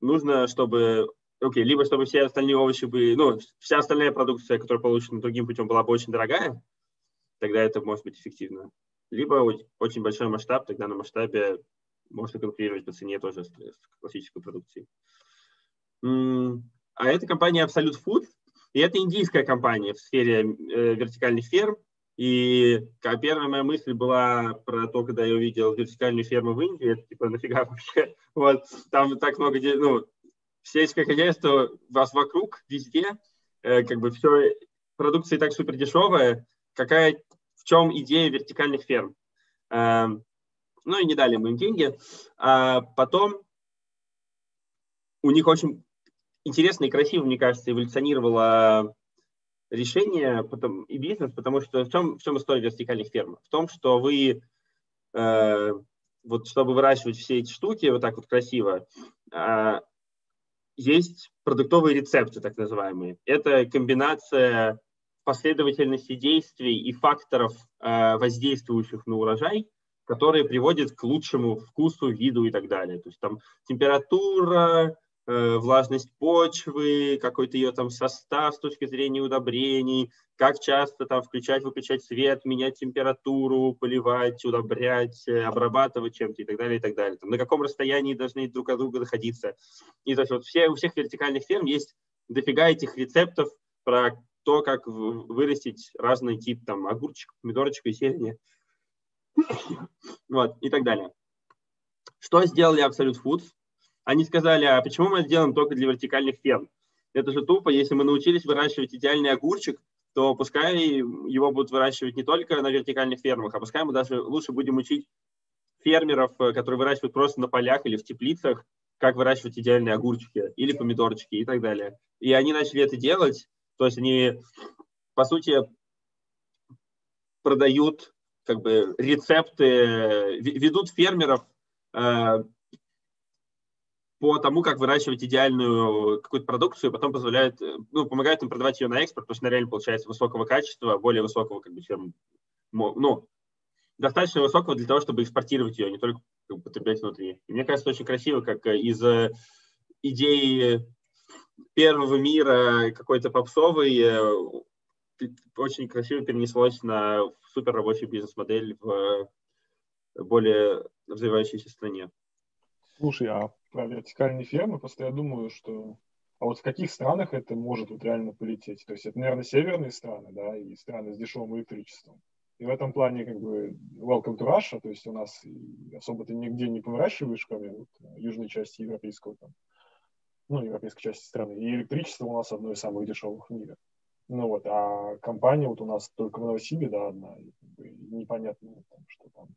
B: нужно, чтобы окей, либо чтобы все остальные овощи были, ну, вся остальная продукция, которая получена другим путем, была бы очень дорогая, тогда это может быть эффективно. Либо очень большой масштаб, тогда на масштабе можно конкурировать по цене тоже с, классической продукцией. А это компания Absolute Food, и это индийская компания в сфере э, вертикальных ферм. И первая моя мысль была про то, когда я увидел вертикальную ферму в Индии, это типа нафига вообще, вот, там так много, ну, сельское хозяйство вас вокруг, везде, э, как бы все, продукция и так супер дешевая, какая, в чем идея вертикальных ферм. Э, ну и не дали мы им деньги. А потом у них очень интересно и красиво, мне кажется, эволюционировало решение потом, и бизнес, потому что в чем, в чем история вертикальных ферм? В том, что вы, э, вот чтобы выращивать все эти штуки вот так вот красиво, э, есть продуктовые рецепты, так называемые. Это комбинация последовательности действий и факторов, э, воздействующих на урожай, которые приводят к лучшему вкусу, виду и так далее. То есть там температура, влажность почвы, какой-то ее там состав с точки зрения удобрений, как часто там включать, выключать свет, менять температуру, поливать, удобрять, э, обрабатывать чем-то и так далее, и так далее. Там, на каком расстоянии должны друг от друга находиться. И то есть вот все, у всех вертикальных ферм есть дофига этих рецептов про то, как вырастить разный тип там огурчик, помидорочек и зелени. Вот, и так далее. Что сделали Absolute Foods? Они сказали, а почему мы это делаем только для вертикальных ферм? Это же тупо, если мы научились выращивать идеальный огурчик, то пускай его будут выращивать не только на вертикальных фермах, а пускай мы даже лучше будем учить фермеров, э, которые выращивают просто на полях или в теплицах, как выращивать идеальные огурчики или помидорчики и так далее. И они начали это делать, то есть они, по сути, продают как бы рецепты, ведут фермеров э, по тому, как выращивать идеальную какую-то продукцию, потом позволяет, э, ну, помогает им продавать ее на экспорт, потому что она реально получается высокого качества, более высокого, как бы, чем, ну, достаточно высокого для того, чтобы экспортировать ее, а не только как бы, потреблять внутри. И мне кажется, очень красиво, как э, из э, идеи первого мира какой-то попсовый очень красиво перенеслось на супер рабочую бизнес-модель в более развивающейся стране.
A: Слушай, а про вертикальные фермы, просто я думаю, что... А вот в каких странах это может вот реально полететь? То есть это, наверное, северные страны, да, и страны с дешевым электричеством. И в этом плане как бы welcome to Russia, то есть у нас особо ты нигде не выращиваешь, кроме вот, южной части европейского там, ну, европейской части страны. И электричество у нас одно из самых дешевых в мире. Ну вот, а компания вот у нас только в Новосибе, да, одна, и, как бы, непонятно, там, что там.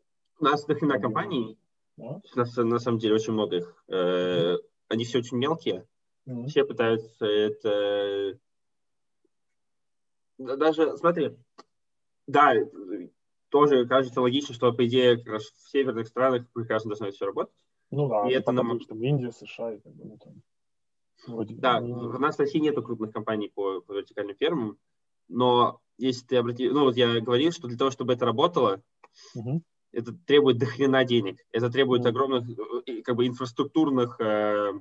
B: У нас дохрена компаний, да? на, на самом деле очень много их. Э, они все очень мелкие, mm-hmm. все пытаются это... Даже, смотри, да, тоже кажется логично, что, по идее, как раз в северных странах прекрасно должно все работать.
A: Ну да, и это нам... что Индия, США и так далее. Ну,
B: Вроде да, не... в нас в России нету крупных компаний по, по вертикальным фермам, но если ты обратил, ну вот я говорил, что для того, чтобы это работало, угу. Это требует дохрена денег, это требует огромных э, как бы инфраструктурных э,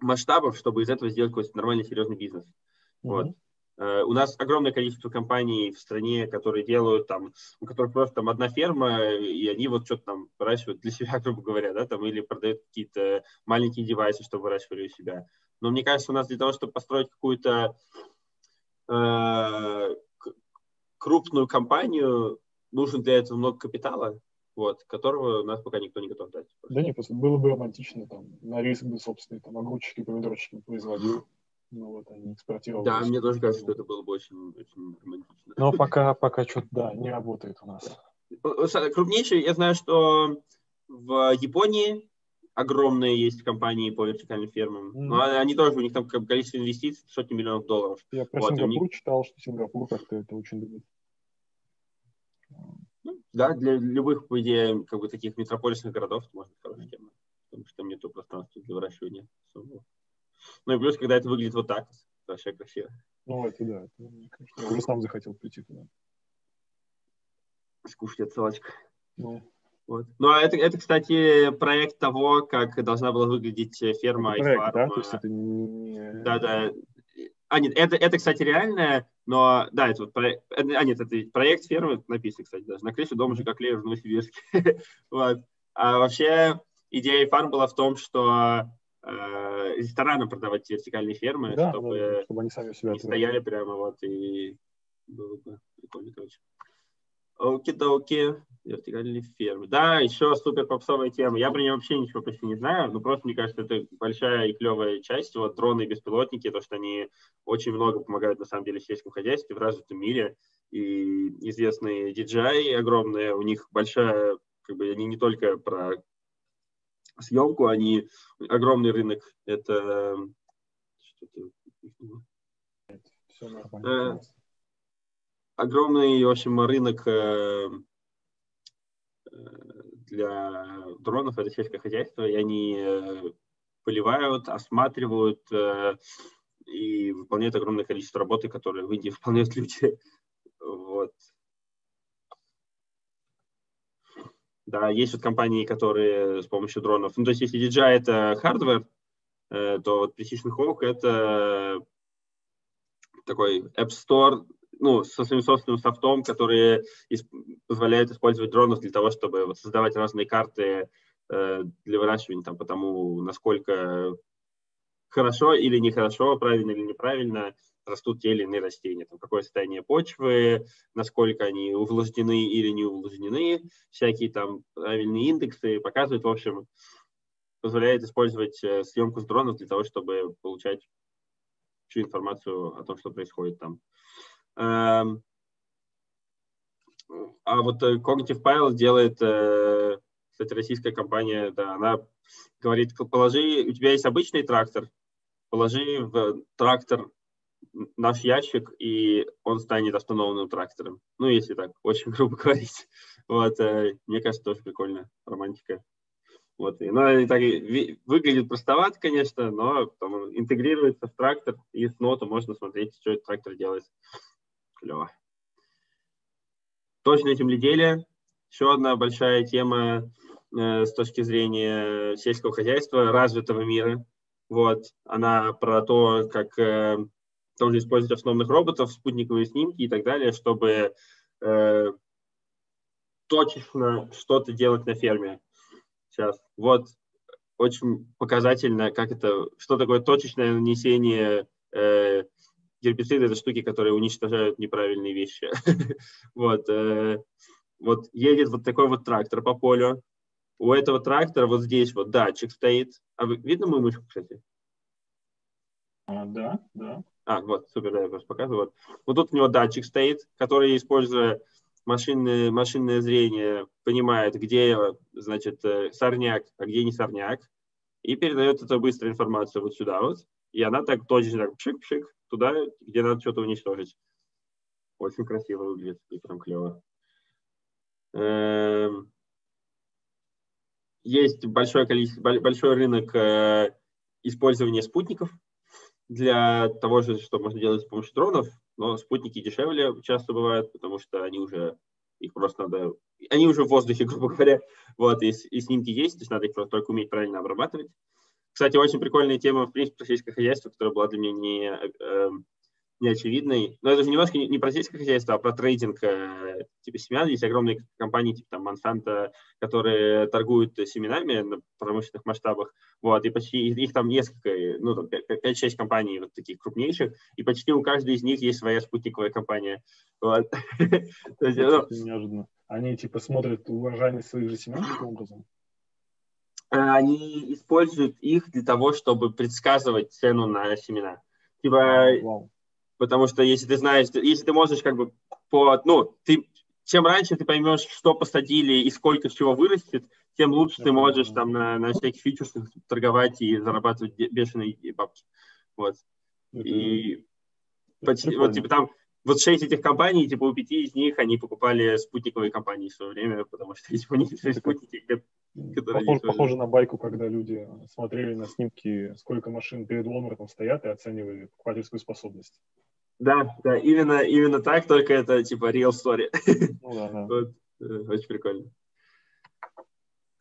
B: масштабов, чтобы из этого сделать какой-то нормальный серьезный бизнес. Угу. Вот. Uh, у нас огромное количество компаний в стране, которые делают там, у которых просто там одна ферма, и они вот что-то там выращивают для себя, грубо говоря, да, там, или продают какие-то маленькие девайсы, чтобы выращивали у себя. Но мне кажется, у нас для того, чтобы построить какую-то uh, крупную компанию, нужен для этого много капитала, вот, которого у нас пока никто не готов дать.
A: Да нет, просто было бы романтично, там, на риск бы собственные, там, огурчики, помидорчики производил ну вот они экспортировали.
B: Да, мне тоже кажется, что это было бы очень, очень романтично.
A: Но пока, пока что-то, да, не работает у нас.
B: Крупнейший, я знаю, что в Японии огромные есть компании по вертикальным фермам. Mm. Но они тоже, у них там количество инвестиций сотни миллионов долларов.
A: Я про вот, Сингапур них... читал, что Сингапур как-то это очень любит.
B: Ну, да, для любых, по идее, как бы таких метрополисных городов это может быть хорошая тема. Потому что там нету пространства для выращивания особого. Ну и плюс, когда это выглядит вот так, вообще красиво.
A: Ну, это да. Это, я уже сам захотел прийти туда.
B: Скушать отсылочка. Ну. Вот. Ну, а это, это, кстати, проект того, как должна была выглядеть ферма
A: это проект, да? То есть это не...
B: Да, да. А, нет, это, это, кстати, реальное, но, да, это вот проект, а, нет, это проект фермы написано, кстати, даже на крыше дома ЖК Клея в Новосибирске. вот. А вообще идея фарм была в том, что Э, ресторанам продавать вертикальные фермы, да, чтобы, да, чтобы они сами себя стояли прямо вот и было бы прикольно, короче. Оки-доки, вертикальные фермы. Да, еще супер попсовая тема. Я про нее вообще ничего почти не знаю, но просто, мне кажется, это большая и клевая часть. Вот дроны и беспилотники, то, что они очень много помогают, на самом деле, в сельском хозяйстве в развитом мире. И известные DJI огромные, у них большая, как бы, они не только про съемку, они огромный рынок. Это. Э, огромный, в общем, рынок э, для дронов это сельское хозяйство, и они э, поливают, осматривают э, и выполняют огромное количество работы, которые в Индии выполняют люди. Вот. Да, есть вот компании, которые с помощью дронов, ну, то есть если DJI это hardware, э, то вот Precision Hawk это такой App Store, ну, со своим собственным софтом, который исп- позволяет использовать дронов для того, чтобы вот создавать разные карты э, для выращивания, там, потому насколько хорошо или нехорошо, правильно или неправильно растут те или иные растения, там, какое состояние почвы, насколько они увлажнены или не увлажнены, всякие там правильные индексы показывают, в общем, позволяет использовать э, съемку с дронов для того, чтобы получать всю информацию о том, что происходит там. Эм, а вот э, Cognitive Pilot делает, э, кстати, российская компания, да, она говорит, положи, у тебя есть обычный трактор, положи в трактор наш ящик, и он станет автономным трактором. Ну, если так очень грубо говорить. Вот, э, мне кажется, тоже прикольно, романтика. Вот, и, ну, и так выглядит простовато, конечно, но там, интегрируется в трактор, и с нота можно смотреть, что этот трактор делает. Клево. Точное земледелие. Еще одна большая тема э, с точки зрения сельского хозяйства, развитого мира. Вот, она про то, как э, тоже использовать основных роботов, спутниковые снимки и так далее, чтобы э, точечно что-то делать на ферме. Сейчас. Вот очень показательно, как это, что такое точечное нанесение э, гербицида, это штуки, которые уничтожают неправильные вещи. вот, э, вот едет вот такой вот трактор по полю. У этого трактора вот здесь вот датчик стоит. А вы, видно мою мышку, кстати?
A: А, да, да.
B: А, вот, супер, да, я просто показываю. Вот. вот тут у него датчик стоит, который, используя машинное, машинное зрение, понимает, где, значит, э, сорняк, а где не сорняк, и передает эту быструю информацию вот сюда вот. И она так точно так пшик-пшик туда, где надо что-то уничтожить. Очень красиво выглядит и прям клево. Эм, есть большое количество, большой рынок э, использования спутников для того же, что можно делать с помощью дронов, но спутники дешевле часто бывают, потому что они уже, их просто надо, они уже в воздухе, грубо говоря, вот, и, и снимки есть, то есть надо их просто только уметь правильно обрабатывать. Кстати, очень прикольная тема, в принципе, сельское хозяйство, которая была для меня не, э, неочевидной. Но это же немножко не, не про сельское хозяйство, а про трейдинг э, типа семян. Есть огромные компании, типа там Monsanto, которые торгуют семенами на промышленных масштабах. Вот, и почти их там несколько, ну, 5-6 компаний вот таких крупнейших, и почти у каждой из них есть своя спутниковая компания. Вот.
A: Ну, неожиданно. Они типа смотрят урожайность своих же семян таким образом?
B: Э, они используют их для того, чтобы предсказывать цену на семена. Типа, wow потому что если ты знаешь, если ты можешь как бы по, ну, ты, чем раньше ты поймешь, что посадили и сколько чего вырастет, тем лучше ты можешь там на, на всяких фьючерсах торговать и зарабатывать бешеные бабки. Вот. И почти, вот типа там вот шесть этих компаний, типа у пяти из них они покупали спутниковые компании в свое время, потому что типа, у них есть спутники,
A: которые похоже, похоже на байку, когда люди смотрели на снимки, сколько машин перед Walmart стоят и оценивали покупательскую способность.
B: Да, да, именно, именно так, только это типа real story.
A: Ну, да, да.
B: Вот, э, очень прикольно.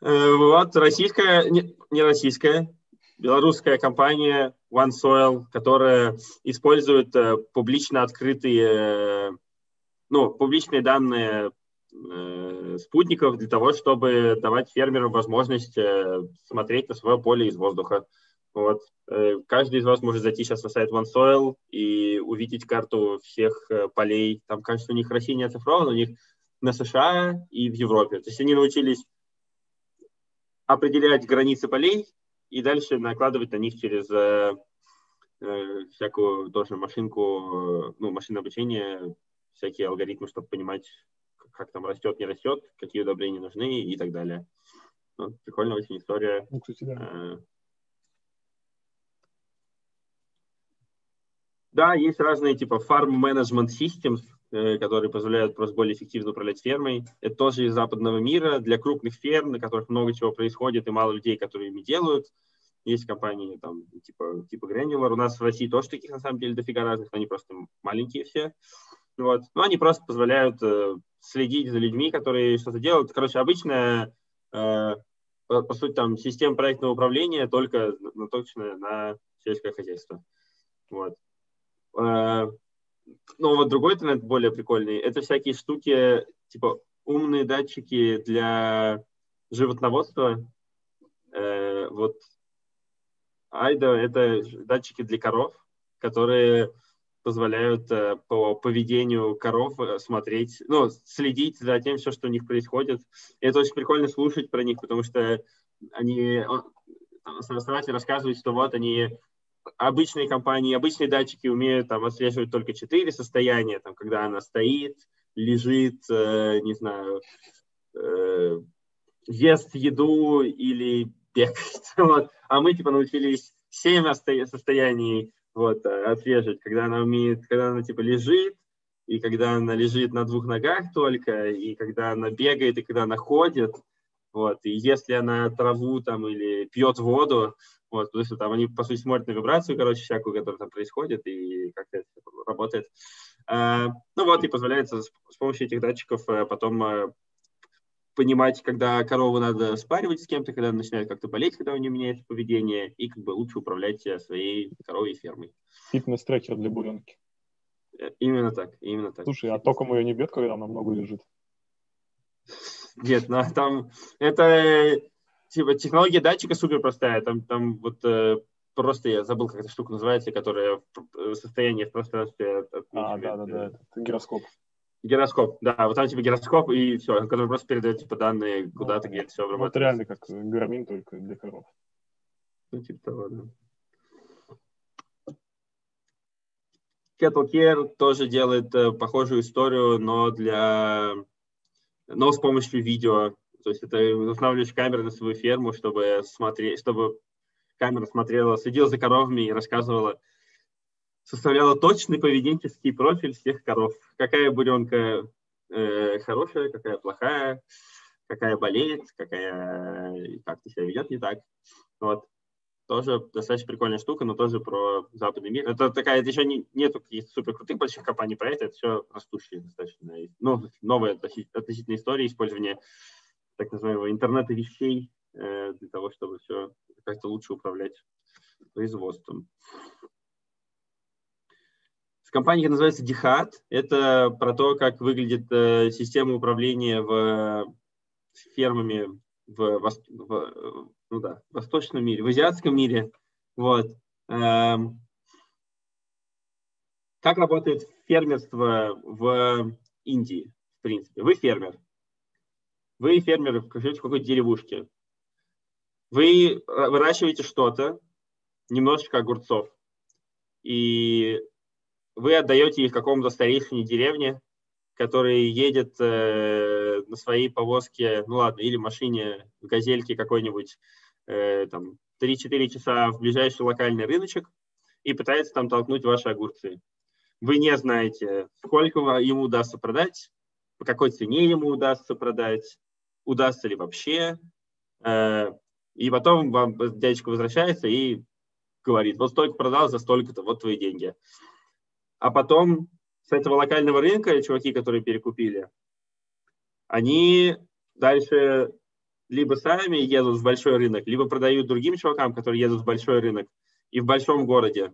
B: Э, вот российская, не, не российская, белорусская компания OneSoil, которая использует э, публично открытые, ну, публичные данные спутников для того, чтобы давать фермерам возможность смотреть на свое поле из воздуха. Вот. Э, каждый из вас может зайти сейчас на сайт OneSoil и увидеть карту всех э, полей. Там, кажется, у них Россия не оцифрована, у них на США и в Европе. То есть они научились определять границы полей и дальше накладывать на них через э, э, всякую тоже машинку, ну, машинное обучение, всякие алгоритмы, чтобы понимать, как там растет, не растет, какие удобрения нужны и так далее. Ну, прикольная очень история.
A: Ну, кстати, да.
B: Да, есть разные типа farm management systems, э, которые позволяют просто более эффективно управлять фермой. Это тоже из западного мира для крупных ферм, на которых много чего происходит и мало людей, которые ими делают. Есть компании там типа, типа Granular. У нас в России тоже таких на самом деле дофига разных, они просто маленькие все. Вот. Но они просто позволяют э, следить за людьми, которые что-то делают. Короче, обычная, э, по, по сути, там система проектного управления только наточенная на сельское хозяйство. Вот. Э, но вот другой тренд более прикольный. Это всякие штуки, типа умные датчики для животноводства. Э, вот Айда — это датчики для коров, которые позволяют э, по поведению коров смотреть, ну, следить за тем, все, что у них происходит. И это очень прикольно слушать про них, потому что они, основатель рассказывает, что вот они обычные компании, обычные датчики умеют там отслеживать только четыре состояния, там, когда она стоит, лежит, э, не знаю, э, ест еду или бегает. Вот. А мы типа научились семь состояний вот, э, отслеживать, когда она умеет, когда она типа лежит, и когда она лежит на двух ногах только, и когда она бегает, и когда она ходит, вот, и если она траву там или пьет воду, вот, потому что там они, по сути, смотрят на вибрацию, короче, всякую, которая там происходит, и как это работает. А, ну вот, и позволяет с, с помощью этих датчиков а, потом а, понимать, когда корову надо спаривать с кем-то, когда она начинает как-то болеть, когда у нее меняется поведение, и как бы лучше управлять э, своей коровой фермой.
A: Фитнес-трекер для буренки.
B: Именно так, именно так.
A: Слушай, а током ее не бьет, когда она много лежит?
B: Нет, ну, там это типа технология датчика супер простая. Там, там вот э, просто я забыл, как эта штука называется, которая в состоянии в пространстве.
A: А, да, да, да, это гироскоп.
B: Гироскоп, да, вот там типа гироскоп и все, который просто передает типа данные куда-то, где все
A: обрабатывается. Вот реально как гармин, только для коров.
B: Ну, типа того, да. Kettle Care тоже делает э, похожую историю, но для но с помощью видео. То есть это устанавливаешь камеру на свою ферму, чтобы смотреть, чтобы камера смотрела, следила за коровами и рассказывала, составляла точный поведенческий профиль всех коров. Какая буренка э, хорошая, какая плохая, какая болеет, какая как-то себя ведет не так. Вот. Тоже достаточно прикольная штука, но тоже про западный мир. Это такая, это еще не, нету каких-то супер крутых больших компаний про это, все растущие достаточно. Ну, новая относительно история использования так называемого интернета вещей э, для того, чтобы все как-то лучше управлять производством. Компания называется Dihad. Это про то, как выглядит э, система управления в фермами в, в, ну да, в восточном мире, в азиатском мире. Вот. Эм, как работает фермерство в Индии, в принципе? Вы фермер. Вы фермер, в какой-то деревушке. Вы выращиваете что-то, немножечко огурцов. И вы отдаете их какому-то старейшине деревни, который едет э, на своей повозке, ну ладно, или машине, газельке какой-нибудь, э, там, 3-4 часа в ближайший локальный рыночек и пытается там толкнуть ваши огурцы. Вы не знаете, сколько ему удастся продать, по какой цене ему удастся продать, удастся ли вообще. Э, и потом вам дядечка возвращается и говорит, вот столько продал за столько-то, вот твои деньги а потом с этого локального рынка чуваки, которые перекупили, они дальше либо сами едут в большой рынок, либо продают другим чувакам, которые едут в большой рынок и в большом городе.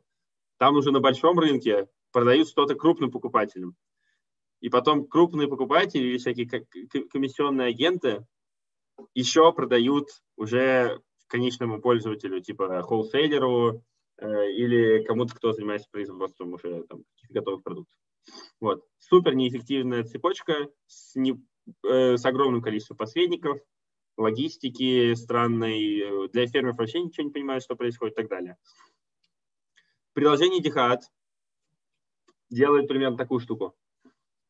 B: Там уже на большом рынке продают что-то крупным покупателям. И потом крупные покупатели или всякие комиссионные агенты еще продают уже конечному пользователю, типа холлсейлеру, Э, или кому-то, кто занимается производством уже там, готовых продуктов. Вот. Супер неэффективная цепочка с, не, э, с огромным количеством посредников, логистики странной, для фермеров вообще ничего не понимают, что происходит и так далее. Приложение Dihad делает примерно такую штуку.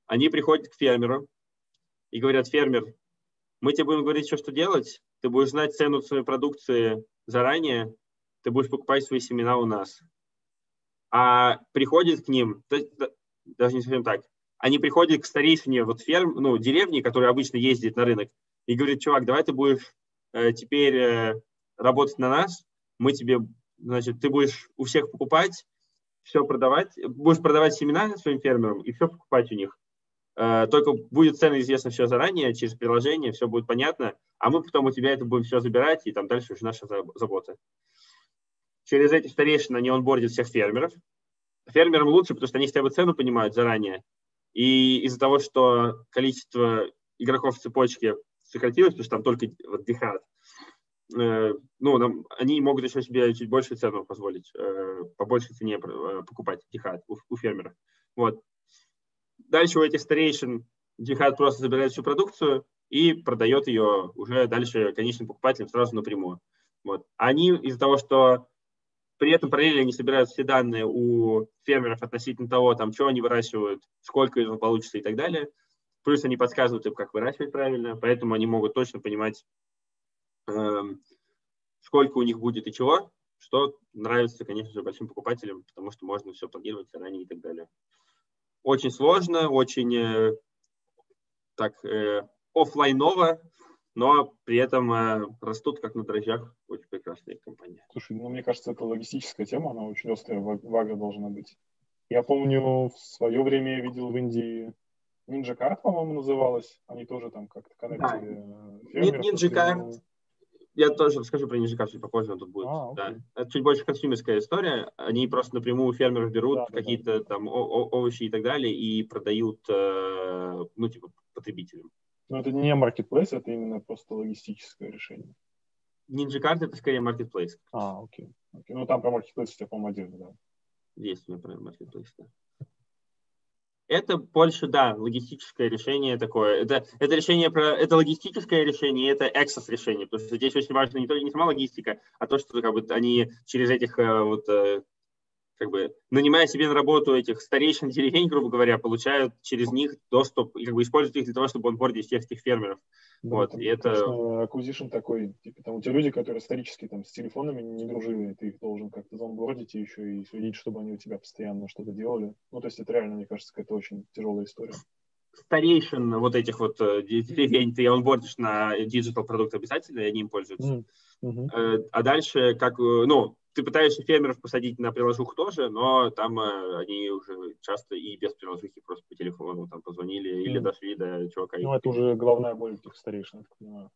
B: Они приходят к фермеру и говорят, фермер, мы тебе будем говорить, что, что делать, ты будешь знать цену своей продукции заранее, ты будешь покупать свои семена у нас. А приходит к ним, даже не совсем так, они приходят к старейшине вот ферм, ну, деревни, которые обычно ездят на рынок, и говорят, чувак, давай ты будешь э, теперь э, работать на нас, мы тебе, значит, ты будешь у всех покупать, все продавать, будешь продавать семена своим фермерам и все покупать у них. Э, только будет цена известна все заранее, через приложение, все будет понятно, а мы потом у тебя это будем все забирать, и там дальше уже наша забота через эти старейшины они онбордят всех фермеров. Фермерам лучше, потому что они хотя бы цену понимают заранее. И из-за того, что количество игроков в цепочке сократилось, потому что там только вот дихат, э, ну, нам, они могут еще себе чуть большую цену позволить, э, по большей цене э, покупать дихат у, у фермеров. Вот. Дальше у этих старейшин дихат просто забирает всю продукцию и продает ее уже дальше конечным покупателям сразу напрямую. Вот. Они из-за того, что при этом параллельно они собирают все данные у фермеров относительно того, там, что они выращивают, сколько этого получится и так далее. Плюс они подсказывают им, как выращивать правильно, поэтому они могут точно понимать, э, сколько у них будет и чего, что нравится, конечно же, большим покупателям, потому что можно все планировать заранее и так далее. Очень сложно, очень э, так э, офлайново, но при этом э, растут как на дрожжах. Очень прекрасная компания.
A: Слушай, ну мне кажется, это логистическая тема, она очень острая в, в агро должна быть. Я помню, в свое время я видел в Индии Ninja Card, по-моему, называлась. Они тоже там как-то
B: коннектили да. Ninja Card, я тоже расскажу про Ninja Card чуть попозже, он тут будет. А, да. Это чуть больше консюмерская история. Они просто напрямую фермеров берут да, какие-то да. там овощи и так далее и продают, э, ну, типа, потребителям.
A: Но это не marketplace, это именно просто логистическое решение.
B: Ninja Card это скорее marketplace.
A: А, окей. окей. Ну, там про marketplace у тебя, по-моему, отдельно, да.
B: Есть у меня про marketplace, да. Это больше, да, логистическое решение такое. Это, это решение про, это логистическое решение, это access решение. Потому что здесь очень важно не только не сама логистика, а то, что как бы они через этих э, вот э, как бы нанимая себе на работу этих старейшин деревень, грубо говоря, получают через них доступ и как бы используют их для того, чтобы онбордить этих фермеров. Да, вот,
A: и это... acquisition такой, типа, там у тебя люди, которые исторически там с телефонами не дружили, ты их должен как-то заонбордить и еще и следить, чтобы они у тебя постоянно что-то делали. Ну, то есть это реально, мне кажется, какая-то очень тяжелая история
B: старейшин вот этих вот э, деревень ты онбордишь на digital продукт обязательно, и они им пользуются. Mm-hmm. А дальше, как, э, ну, ты пытаешься фермеров посадить на приложуху тоже, но там э, они уже часто и без приложухи просто по телефону там позвонили mm. или дошли до чувака.
A: Ну, это уже главная боль этих старейшин, я понимаю.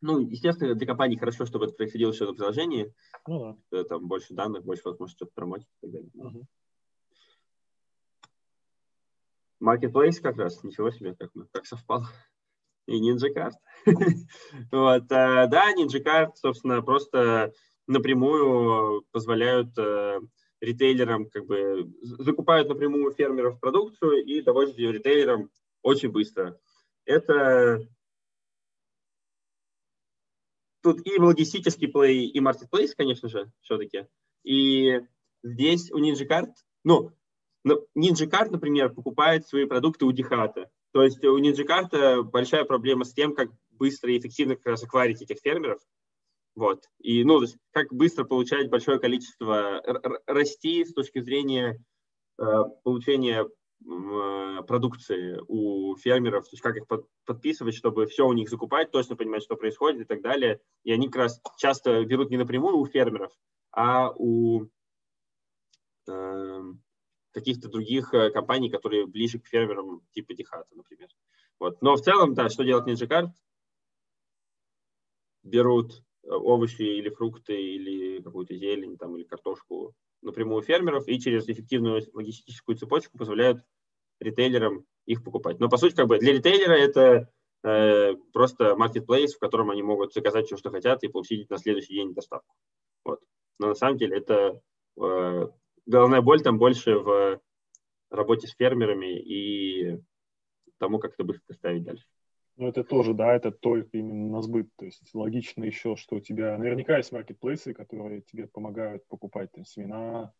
B: Ну, естественно, для компании хорошо, чтобы это происходило все на приложении.
A: Ну
B: да. Там больше данных, больше возможности что-то промотить и так далее.
A: Uh-huh.
B: Marketplace как раз, ничего себе, как, мы, как совпало. И Ninja Card. вот, э, да, Ninja Card, собственно, просто напрямую позволяют э, ритейлерам, как бы закупают напрямую фермеров продукцию и доводят ее ритейлерам очень быстро. Это тут и логистический плей, и marketplace, конечно же, все-таки. И здесь у NinjaCard, ну, NinjaCard, например, покупает свои продукты у Дихата. То есть у NinjaCard большая проблема с тем, как быстро и эффективно как раз акварить этих фермеров. Вот. И, ну, то есть, как быстро получать большое количество, расти с точки зрения э, получения э, продукции у фермеров, то есть как их под, подписывать, чтобы все у них закупать, точно понимать, что происходит и так далее. И они как раз часто берут не напрямую у фермеров, а у э, каких-то других э, компаний, которые ближе к фермерам типа Дихата, например. Вот. Но в целом, да, что делать NinjaCard? Берут овощи или фрукты, или какую-то зелень, там, или картошку напрямую фермеров и через эффективную логистическую цепочку позволяют ритейлерам их покупать. Но, по сути, как бы для ритейлера это э, просто marketplace, в котором они могут заказать все, что хотят, и получить на следующий день доставку. Вот. Но на самом деле это э, головная боль там больше в работе с фермерами и тому, как это быстро ставить дальше.
A: Ну, это тоже, да, это только именно на сбыт. То есть логично еще, что у тебя наверняка есть маркетплейсы, которые тебе помогают покупать там, семена,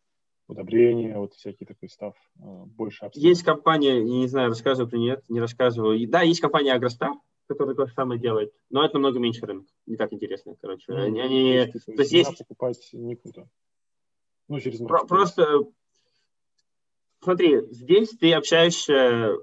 A: удобрения, вот всякий такой став э, больше
B: обстоятельств. Есть компания, не знаю, рассказываю про нет, не рассказываю. И, да, есть компания Агростар, которая то же самое делает, но это намного меньше рынок, не так интересно, короче. Ну, они, они,
A: то есть есть... покупать не круто.
B: Ну, через Про- Просто, смотри, здесь ты общаешься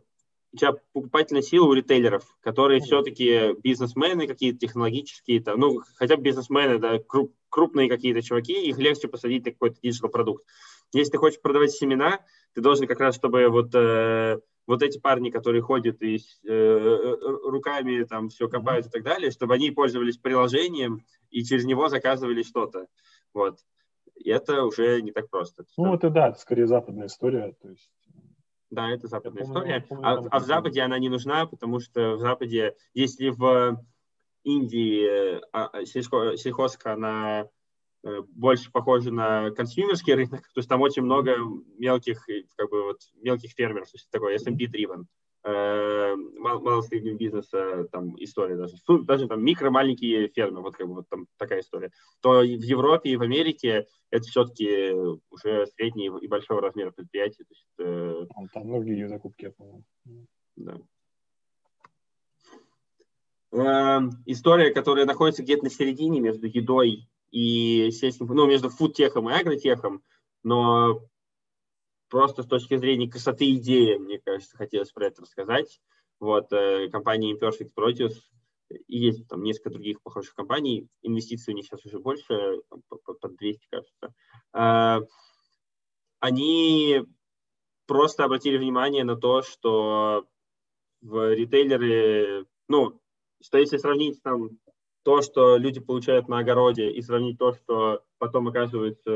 B: у тебя покупательная сила у ритейлеров, которые mm-hmm. все-таки бизнесмены какие-то технологические, там, ну, хотя бы бизнесмены, да, круп, крупные какие-то чуваки, их легче посадить на какой-то digital продукт. Если ты хочешь продавать семена, ты должен как раз, чтобы вот, э, вот эти парни, которые ходят и э, э руками там все копают mm-hmm. и так далее, чтобы они пользовались приложением и через него заказывали что-то. Вот. И это уже не так просто.
A: Ну, это да, это скорее западная история. То есть
B: да, это западная помню, история. Помню, а, а в Западе она не нужна, потому что в Западе, если в Индии а, а, сельхо, сельхозка, она э, больше похожа на консюмерский рынок, то есть там очень много мелких, как бы вот мелких фермеров, то есть такой S&P driven э, мало среднего бизнеса там история даже, даже там микро маленькие фермы, вот как бы вот там такая история, то в Европе и в Америке это все-таки уже средние и большого размера предприятия. То есть,
A: э, там, там многие закупки, я помню.
B: Да. Э, история, которая находится где-то на середине между едой и сельским, ну, между фудтехом и агротехом, но просто с точки зрения красоты идеи, мне кажется, хотелось про это рассказать. Вот, э, компания Imperfect Produce, и есть там несколько других похожих компаний, инвестиций у них сейчас уже больше, под 200, кажется. Э, они просто обратили внимание на то, что в ритейлеры, ну, что если сравнить там то, что люди получают на огороде, и сравнить то, что потом оказывается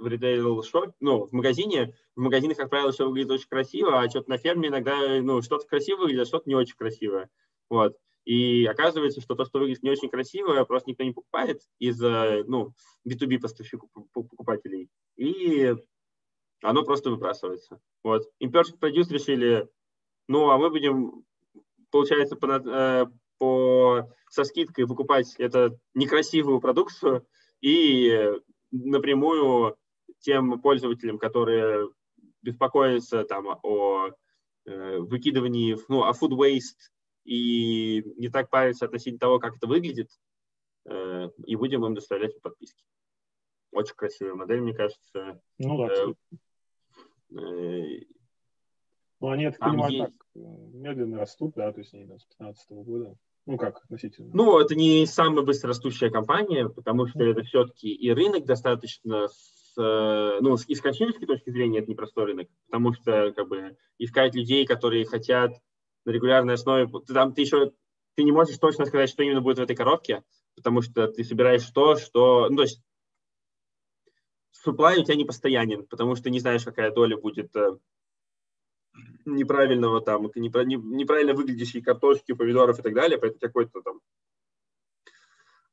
B: в ритейл шоп, ну, в магазине, в магазинах, как правило, все выглядит очень красиво, а что-то на ферме иногда, ну, что-то красиво выглядит, а что-то не очень красивое. Вот. И оказывается, что то, что выглядит не очень красиво, просто никто не покупает из-за, ну, B2B поставщиков покупателей. И оно просто выбрасывается. Вот. Imperfect Produce решили, ну, а мы будем, получается, по, э, по, со скидкой выкупать это некрасивую продукцию и напрямую тем пользователям, которые беспокоятся там о э, выкидывании, ну, о food waste и не так париться относительно того, как это выглядит, э, и будем им доставлять подписки. Очень красивая модель, мне кажется.
A: Ну да. Э, э, ну, они, я так понимаю, есть... так медленно растут, да, то есть они с 2015 года. Ну как относительно?
B: Ну, это не самая быстрорастущая компания, потому что это все-таки и рынок достаточно с, э, ну, с, из коммерческой точки зрения это непростой рынок, потому что как бы искать людей, которые хотят на регулярной основе, ты, там ты еще ты не можешь точно сказать, что именно будет в этой коробке, потому что ты собираешь то, что, ну, то есть supply у тебя не постоянен, потому что не знаешь, какая доля будет э, неправильного там, неправильно выглядящей картошки, помидоров и так далее, поэтому какой-то там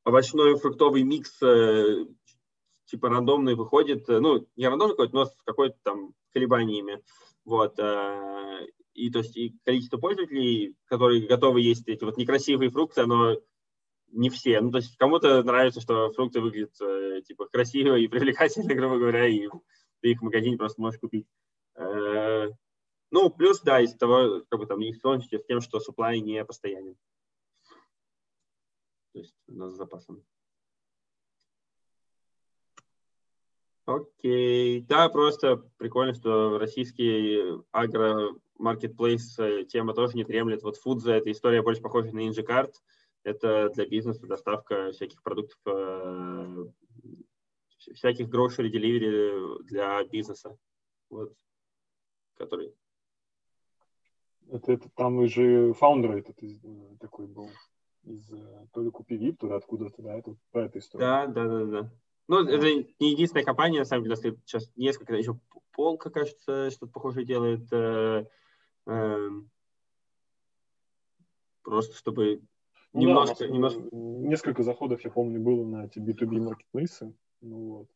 B: овощной фруктовый микс э, типа рандомный выходит, э, ну, не рандомный какой-то, но с какой-то там колебаниями. Вот. Э, и то есть и количество пользователей, которые готовы есть эти вот некрасивые фрукты, оно не все. Ну, то есть кому-то нравится, что фрукты выглядят типа красиво и привлекательно, грубо говоря, и ты их в магазине просто можешь купить. Ну, плюс, да, из того, как бы там сложности с тем, что supply не постоянен. То есть у нас с запасом. Окей. Да, просто прикольно, что российский агро-маркетплейс э, тема тоже не тремлет. Вот Фудза, эта история больше похожа на Injicart. Это для бизнеса доставка всяких продуктов, э, всяких grocery delivery для бизнеса. Вот. Который
A: это, это там же фаундер этот из, э, такой был из то ли Купи Вип, туда откуда-то, да, это по этой истории.
B: Да, да, да, да. Ну, да. это не единственная компания, на самом деле, сейчас несколько, еще Полка, кажется, что-то похожее делает. Э, э, просто чтобы ну, немножко, да, немножко...
A: Несколько заходов, я помню, было на эти B2B маркетплейсы. Ну вот.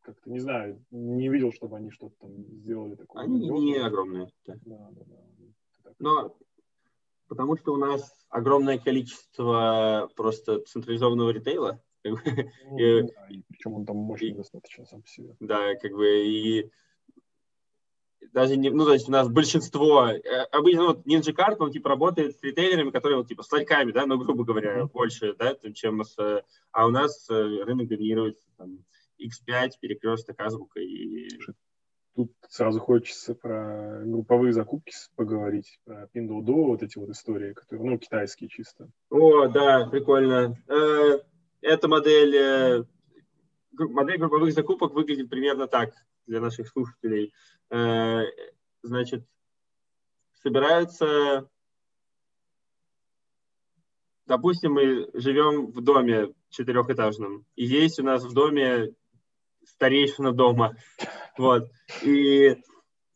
A: Как-то, не знаю, не видел, чтобы они что-то там сделали такое.
B: Они не огромные. Да. Да, да, да. Но потому что у нас огромное количество просто централизованного ритейла. Ну,
A: да, и, причем он там мощный и, достаточно сам по себе.
B: Да, как бы и даже не, ну, то есть у нас большинство, э, обычно вот Ninja Card, он типа работает с ритейлерами, которые вот типа с ларьками, да, ну, грубо говоря, mm-hmm. больше, да, чем с, а у нас э, рынок доминирует там, X5, перекресток, азбука и
A: Тут сразу хочется про групповые закупки поговорить, про Pinduoduo, вот эти вот истории, которые, ну, китайские чисто.
B: О, да, прикольно. Э, эта модель, э, модель групповых закупок выглядит примерно так для наших слушателей. Э, значит, собираются, допустим, мы живем в доме четырехэтажном, и есть у нас в доме старейшина дома. Вот. И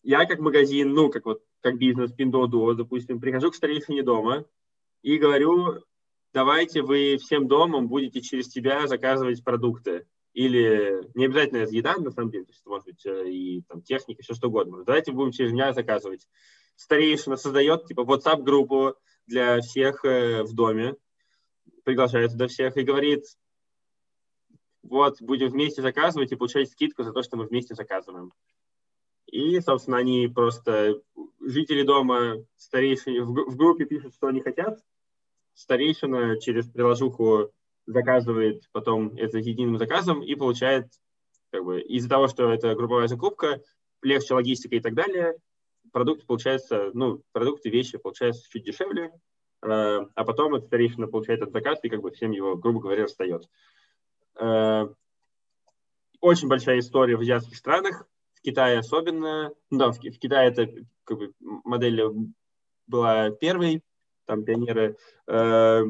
B: я как магазин, ну, как вот, как бизнес Pinduoduo, допустим, прихожу к старейшине дома и говорю, давайте вы всем домом будете через тебя заказывать продукты. Или не обязательно это еда, на самом деле, то есть может быть э, и там техника, все что угодно. Давайте будем через меня заказывать. Старейшина создает типа WhatsApp-группу для всех э, в доме, приглашает туда всех и говорит, вот, будем вместе заказывать и получать скидку за то, что мы вместе заказываем. И, собственно, они просто, жители дома, старейшины, в, в группе пишут, что они хотят, старейшина через приложуху заказывает потом это единым заказом и получает, как бы, из-за того, что это групповая закупка, легче логистика и так далее, продукт получается, ну, продукты, вещи получаются чуть дешевле, э, а потом этот старейшина получает этот заказ и как бы всем его, грубо говоря, расстает. Э, очень большая история в азиатских странах, в Китае особенно. Ну, да, в, Китае это как бы, модель была первой, там пионеры. Э,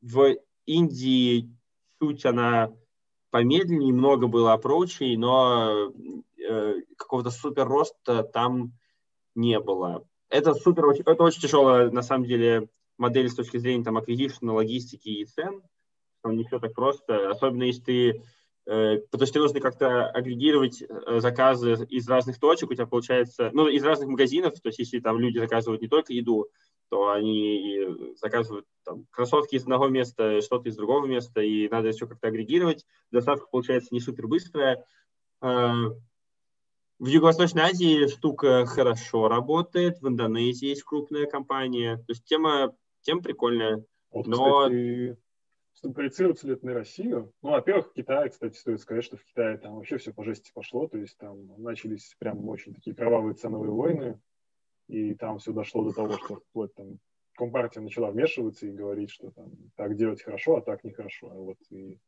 B: в Индии чуть она помедленнее, много было опрочей, но э, какого-то супер роста там не было. Это супер, это очень тяжелая, на самом деле, модель с точки зрения там acquisition, логистики и цен. Там не все так просто, особенно если ты Э, потому что нужно как-то агрегировать заказы из разных точек, у тебя получается, ну, из разных магазинов, то есть если там люди заказывают не только еду, то они заказывают там, кроссовки из одного места, что-то из другого места, и надо все как-то агрегировать. Доставка получается не супер быстрая. Э, в Юго-Восточной Азии штука хорошо работает, в Индонезии есть крупная компания, то есть тема, тема прикольная.
A: Вот, но... кстати, проецироваться ли это на Россию? Ну, во-первых, в Китае, кстати, стоит сказать, что в Китае там вообще все по жести пошло, то есть там начались прям очень такие кровавые ценовые войны, и там все дошло до того, что вплоть там Компартия начала вмешиваться и говорить, что там так делать хорошо, а так нехорошо. Вот, и,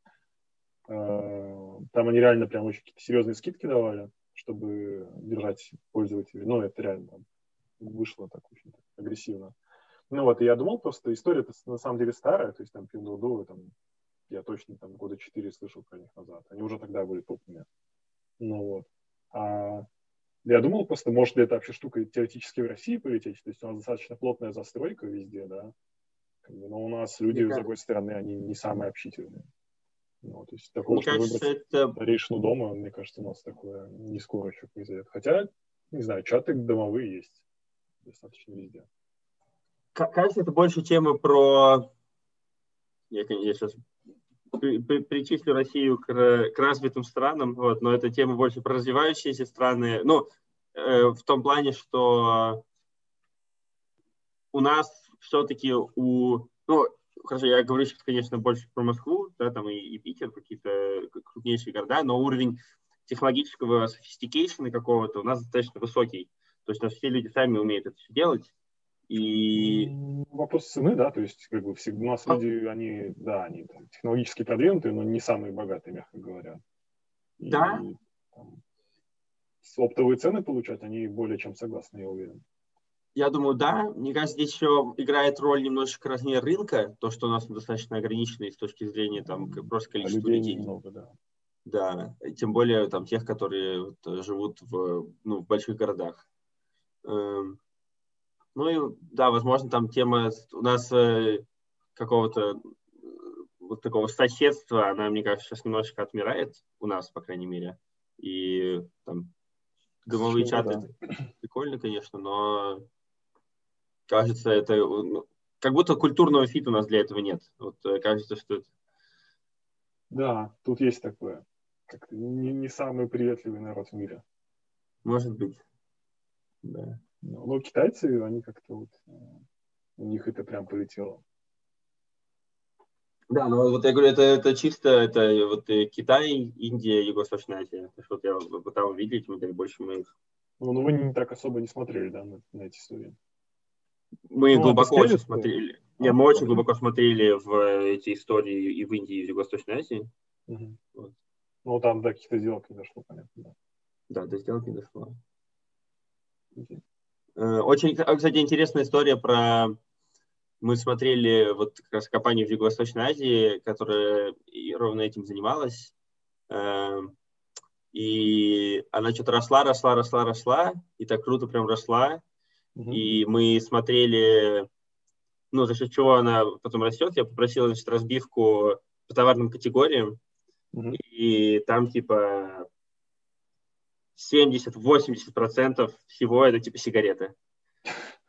A: э, там они реально прям очень какие-то серьезные скидки давали, чтобы держать пользователей. Ну, это реально вышло так очень так, агрессивно. Ну вот, и я думал просто, история на самом деле старая, то есть там Pinduoduo, там, я точно там года четыре слышал про них назад. Они уже тогда были топовыми. Ну вот. А я думал просто, может ли эта вообще штука теоретически в России полететь, то есть у нас достаточно плотная застройка везде, да, но у нас люди, с другой стороны, они не самые общительные. Ну, то есть такого, мне что кажется, выбрать это... старейшину дома, мне кажется, у нас такое не скоро еще произойдет. Хотя, не знаю, чаты домовые есть достаточно везде
B: кажется, это больше темы про... Я, я сейчас при, при, причислю Россию к, к развитым странам, вот, но это тема больше про развивающиеся страны. Ну, э, в том плане, что у нас все-таки у... Ну, хорошо, я говорю сейчас, конечно, больше про Москву, да, там и, и Питер, какие-то крупнейшие города, но уровень технологического софистикейшена какого-то у нас достаточно высокий. То есть у нас все люди сами умеют это все делать. И...
A: Вопрос цены, да, то есть как бы всегда, у нас а... люди, они, да, они там, технологически продвинутые, но не самые богатые, мягко говоря.
B: И, да.
A: Там, оптовые цены получать, они более чем согласны, я уверен.
B: Я думаю, да. Мне кажется, здесь еще играет роль немножечко размер рынка, то, что у нас достаточно ограниченный с точки зрения там просто количества а людей. людей. Много, да. Да, тем более там тех, которые вот, живут в, ну, в больших городах. Эм, ну и да, возможно, там тема у нас э, какого-то э, вот такого соседства, она, мне кажется, сейчас немножечко отмирает у нас, по крайней мере. И там домовые чаты да. прикольно, конечно, но кажется, это ну, как будто культурного фита у нас для этого нет. Вот э, кажется, что это...
A: Да, тут есть такое. Как не, не самый приветливый народ в мире.
B: Может быть. Да.
A: Но ну, китайцы, они как-то вот, э, у них это прям полетело.
B: Да, ну вот я говорю, это, это чисто, это вот Китай, Индия, Юго-Восточная Азия. То, что вот я пытался увидеть, мы больше мы их...
A: Ну, ну, вы не так особо не смотрели, да, на, на эти истории?
B: Мы ну, глубоко очень смотрели. А, Нет, мы очень глубоко смотрели в эти истории и в Индии, и в Юго-Восточной Азии.
A: Угу. Вот. Ну, там до каких-то сделок не дошло, понятно, да.
B: Да, до сделок не дошло. Okay. Э, очень, кстати, интересная история про... Мы смотрели вот как раз компанию в Юго-Восточной Азии, которая ровно этим занималась. Эм, и она что-то росла, росла, росла, росла, и так круто прям росла. Mm-hmm. И мы смотрели, ну, за счет чего она потом растет. Я попросил, значит, разбивку по товарным категориям. Mm-hmm. И там, типа, 70-80% всего это типа сигареты.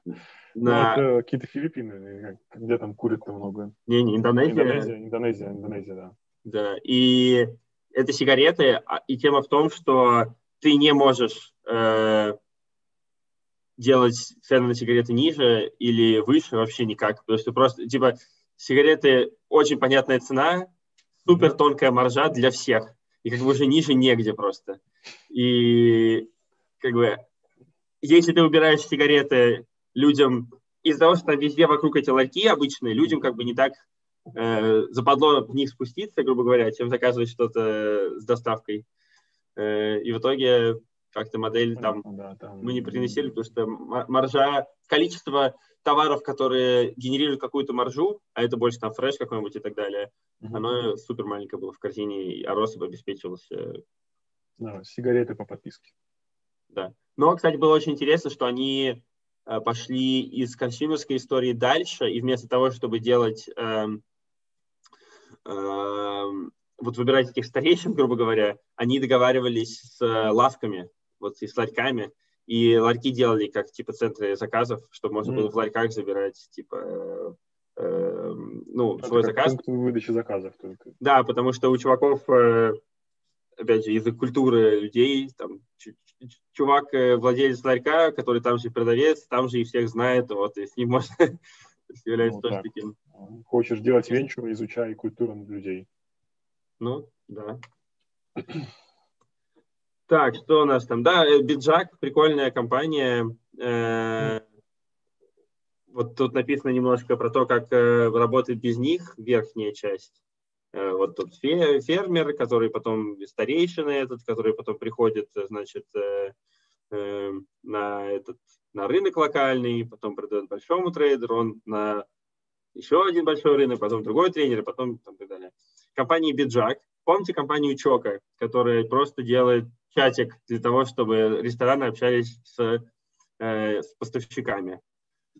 A: Ну, На... Ну, это какие-то Филиппины, где там курят-то много.
B: Не-не, Индонезия.
A: Индонезия, Индонезия, Индонезия, да.
B: Да, и это сигареты, а, и тема в том, что ты не можешь э, делать цены на сигареты ниже или выше вообще никак, потому что просто, типа, сигареты очень понятная цена, супер тонкая маржа для всех, и как бы уже ниже негде просто. И как бы если ты убираешь сигареты людям из-за того, что там везде вокруг эти ларьки обычные, людям как бы не так э, западло в них спуститься, грубо говоря, чем заказывать что-то с доставкой. Э, и в итоге как-то модель там, да, там мы не приносили, потому что маржа, количество товаров, которые генерируют какую-то маржу, а это больше там фреш какой-нибудь и так далее, mm-hmm. оно супер маленькое было в корзине, а рост обеспечивался.
A: Сигареты по подписке.
B: Да. Но, кстати, было очень интересно, что они э, пошли из консюмерской истории дальше, и вместо того, чтобы делать, э, э, вот выбирать этих старейшин, грубо говоря, они договаривались с э, лавками, вот и с ларьками, и ларьки делали как типа центры заказов, чтобы можно mm. было в ларьках забирать типа э, э, ну Это свой заказ.
A: выдачи заказов только.
B: Да, потому что у чуваков э, опять же язык культуры людей там чувак э, владелец ларька, который там же продавец, там же и всех знает, вот и с ним можно
A: является ну, тоже так. таким. Хочешь делать венчур, изучай культуру людей.
B: Ну, да. Так, что у нас там? Да, э, Биджак, прикольная компания. Э, вот тут написано немножко про то, как э, работает без них верхняя часть. Вот тут фермер, который потом старейшина этот, который потом приходит, значит, на этот на рынок локальный, потом продает большому трейдеру, он на еще один большой рынок, потом другой тренер, потом там, так далее. Компания Биджак. Помните компанию Чока, которая просто делает чатик для того, чтобы рестораны общались с, э, с поставщиками.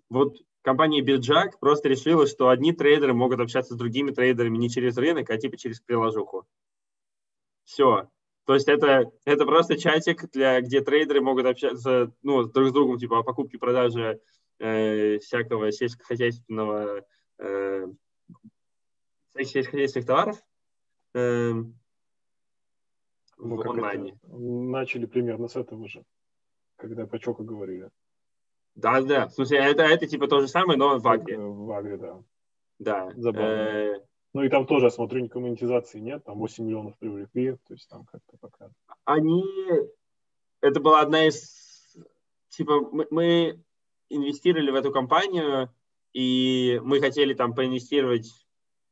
B: Вот компания Биджак просто решила, что одни трейдеры могут общаться с другими трейдерами не через рынок, а типа через приложуху. Все. То есть это, это просто чатик, для, где трейдеры могут общаться ну, друг с другом типа о покупке и продаже э, всякого сельскохозяйственного э, сельскохозяйственных товаров. Э,
A: ну, в онлайне. Начали примерно с этого же, когда про Чока говорили.
B: Да, да. В смысле, это, это типа то же самое, но в Агре.
A: В Агре, да.
B: Да.
A: Забавно. Э, ну и там тоже, я смотрю, никакой монетизации нет, там 8 миллионов привлекли, то есть там как-то пока.
B: Они, это была одна из, типа, мы, мы инвестировали в эту компанию, и мы хотели там поинвестировать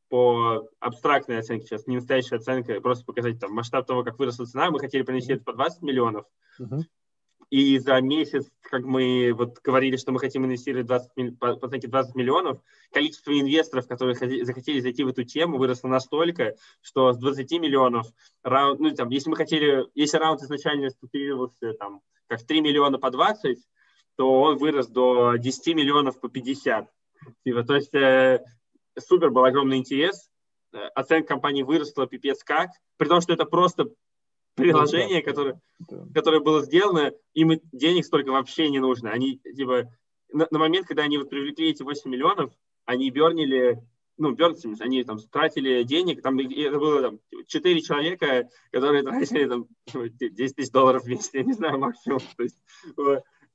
B: по абстрактной оценке сейчас, не настоящая оценка, просто показать там масштаб того, как выросла цена, мы хотели принести это по 20 миллионов. Uh-huh. И за месяц, как мы вот говорили, что мы хотим инвестировать 20, по, по оценке 20 миллионов, количество инвесторов, которые захотели зайти в эту тему, выросло настолько, что с 20 миллионов ну, там, если мы хотели, если раунд изначально структурировался там как 3 миллиона по 20, то он вырос до 10 миллионов по 50. Типа, то есть э, супер был огромный интерес, э, оценка компании выросла пипец как, при том, что это просто приложение, которое, которое было сделано, им денег столько вообще не нужно. Они, типа, на, на момент, когда они вот привлекли эти 8 миллионов, они бернили, ну, бернили, они там тратили денег, там это было там 4 человека, которые тратили там 10 тысяч долларов в месяц, я не знаю, максимум. То есть,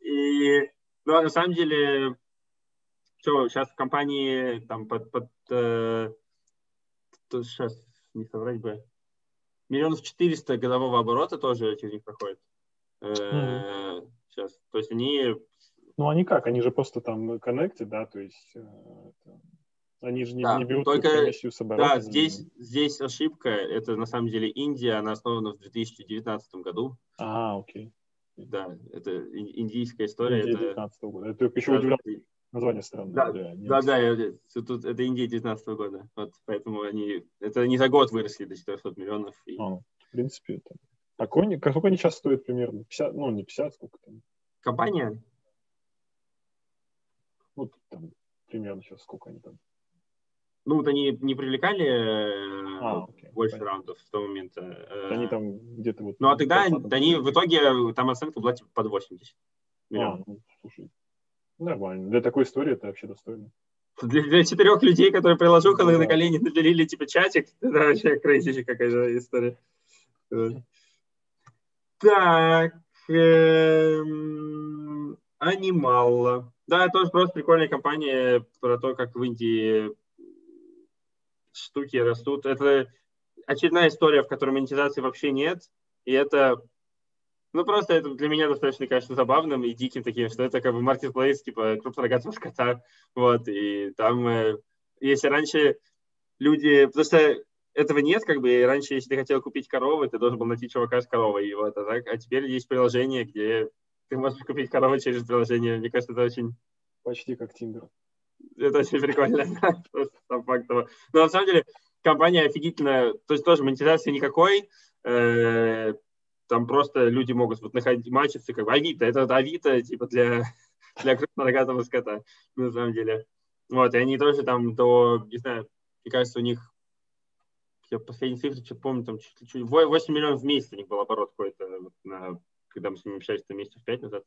B: и, ну, а на самом деле, что, сейчас в компании там под, под э, сейчас не соврать бы, миллионов четыреста годового оборота тоже через них проходит. Mm-hmm. Сейчас, то есть они...
A: Ну, они как? Они же просто там connected, да, то есть э, они же не, да, не берут только, комиссию с оборота.
B: Да, здесь, здесь ошибка. Это на самом деле Индия, она основана в 2019 году.
A: А, окей.
B: Да, это индийская история. Индия
A: это... 19 года. Это еще удивлял, Название странное.
B: Да, да, да, да я, тут, это Индия 19 года. Вот, поэтому они, это не за год выросли до 400 миллионов.
A: И... А, в принципе, это... А какой, сколько они сейчас стоят примерно? 50, ну, не 50, сколько там?
B: Компания?
A: Ну, там, примерно сейчас сколько они там?
B: Ну, вот они не привлекали а, окей, больше понятно. раундов с того момента.
A: Они там где-то вот...
B: Ну, а тогда они в итоге, там оценка была типа под 80
A: миллионов. А, ну, слушай, Нормально. Для такой истории это вообще достойно.
B: Для, для четырех людей, которые приложуху да. на колени наделили типа чатик, это вообще крейзи какая же история. Так. Эм, Анималла. Да, тоже просто прикольная компания про то, как в Индии штуки растут. Это очередная история, в которой монетизации вообще нет. И это ну, просто это для меня достаточно, конечно, забавным и диким таким, что это как бы маркетплейс, типа крупнорогатого скота, вот, и там, э, если раньше люди, потому что этого нет, как бы, и раньше, если ты хотел купить корову, ты должен был найти чувака с коровой, и вот, а, так, а теперь есть приложение, где ты можешь купить корову через приложение, мне кажется, это очень
A: Почти как Тиндер.
B: Это очень прикольно. Просто сам факт того. Но на самом деле компания офигительная. То есть тоже монетизации никакой. Там просто люди могут вот находить матчицы, как бы Авито. Это Авито, типа, для, для крупнорогатого скота, на самом деле. Вот, и они тоже там до, не знаю, мне кажется, у них я последние цифры, что помню, там чуть, чуть 8 миллионов в месяц у них был оборот какой-то, вот, на, когда мы с ними общались там месяцев 5 назад.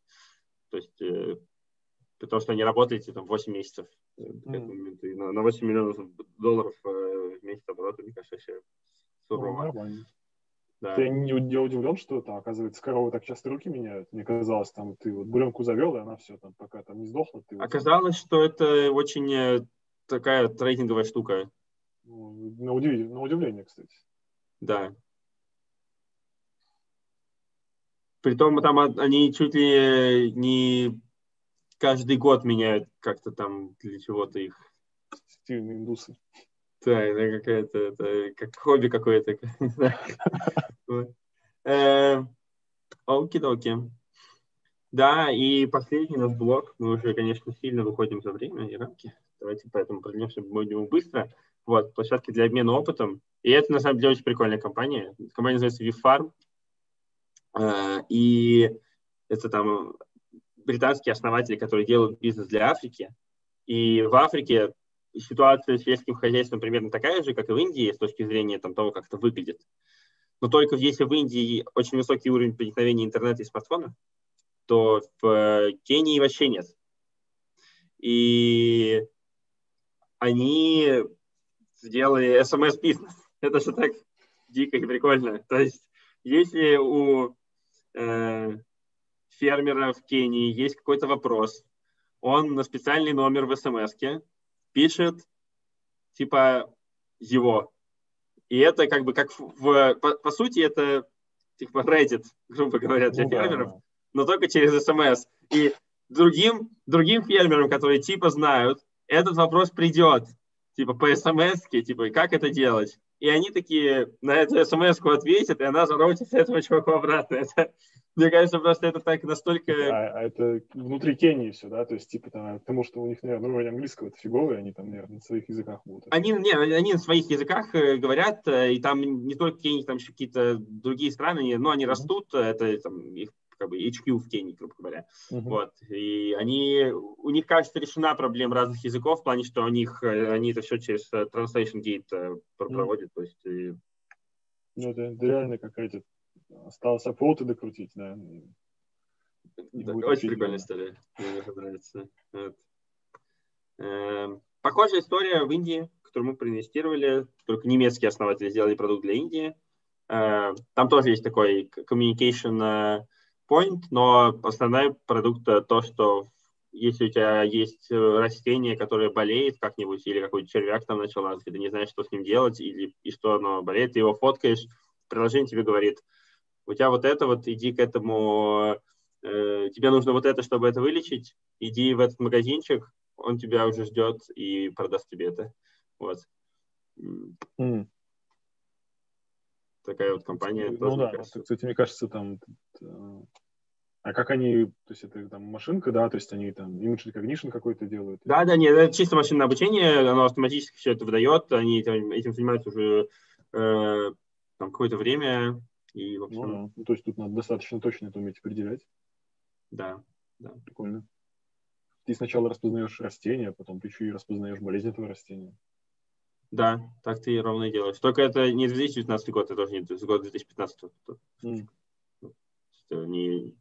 B: То есть, э, потому что они работаете там 8 месяцев э, mm. на, на 8 миллионов долларов э, в месяц оборота, мне кажется, вообще сурово. Ну,
A: нормально. Да. Ты не, не удивлен, что там, оказывается, коровы так часто руки меняют? Мне казалось, там ты вот буренку завел, и она все, там, пока там не сдохла. Ты
B: Оказалось, вот... что это очень э, такая трейдинговая штука.
A: Ну, на, удив... на удивление, кстати.
B: Да. Притом там они чуть ли не каждый год меняют как-то там для чего-то их.
A: Стильные индусы.
B: Да, это какая-то, это как хобби какое-то. Эм, Оки-доки. Да, и последний наш блок. Мы уже, конечно, сильно выходим за время и рамки. Давайте поэтому пройдемся будем быстро. Вот, площадки для обмена опытом. И это, на самом деле, очень прикольная компания. Компания называется VFarm. Э, и это там британские основатели, которые делают бизнес для Африки. И в Африке ситуация с сельским хозяйством примерно такая же, как и в Индии, с точки зрения там, того, как это выглядит. Но только если в Индии очень высокий уровень проникновения интернета и смартфонов, то в Кении вообще нет. И они сделали SMS-бизнес. Это же так дико и прикольно. То есть, если у э, фермера в Кении есть какой-то вопрос, он на специальный номер в смс пишет типа его. И это как бы как в, по, по сути это типа Reddit, грубо говоря, для ну, фермеров, да. но только через смс. И другим, другим фермерам, которые типа знают, этот вопрос придет, типа по смс, типа как это делать. И они такие на эту смс ответят, и она зароутится этого чувака обратно. Это, мне кажется, просто это так настолько...
A: А, а это внутри Кении все, да? То есть, типа, там, потому что у них, наверное, уровень английского это фиговый, они там, наверное, на своих языках будут.
B: Они, не, они на своих языках э, говорят, э, и там не только Кения, там еще какие-то другие страны, но они mm-hmm. растут, это там, их как бы HQ в Кении, грубо говоря. Uh-huh. Вот. И они, у них, кажется, решена проблема разных языков в плане, что у них, э, они это все через Translation Gate проводят. Uh-huh. То есть, и...
A: Ну, это, это реально какая-то Осталось апфолты докрутить, да.
B: да очень прикольная история. Мне нравится. Вот. Эм, похожая история в Индии, которую мы проинвестировали. Только немецкие основатели сделали продукт для Индии. Э, там тоже есть такой communication э, point, но основной продукт то, что если у тебя есть растение, которое болеет как-нибудь, или какой-то червяк там начал, ты не знаешь, что с ним делать, или и что оно болеет, ты его фоткаешь, приложение тебе говорит, у тебя вот это вот, иди к этому, э, тебе нужно вот это, чтобы это вылечить, иди в этот магазинчик, он тебя уже ждет и продаст тебе это. Вот. Mm. Такая вот компания.
A: Ну тоже, да, кажется. кстати, мне кажется, там... А как они, то есть это там машинка, да, то есть они там image recognition какой-то делают?
B: Да, да, нет, это чисто машинное обучение, оно автоматически все это выдает, они этим, этим занимаются уже э, там какое-то время, и, в общем...
A: ну, да. ну, то есть тут надо достаточно точно это уметь определять.
B: Да, да.
A: Прикольно. Ты сначала распознаешь растение, а потом ты еще и распознаешь болезнь этого растения.
B: Да, так ты ровно и делаешь. Только это не 2019 год, это тоже не год 2015. Mm. Не...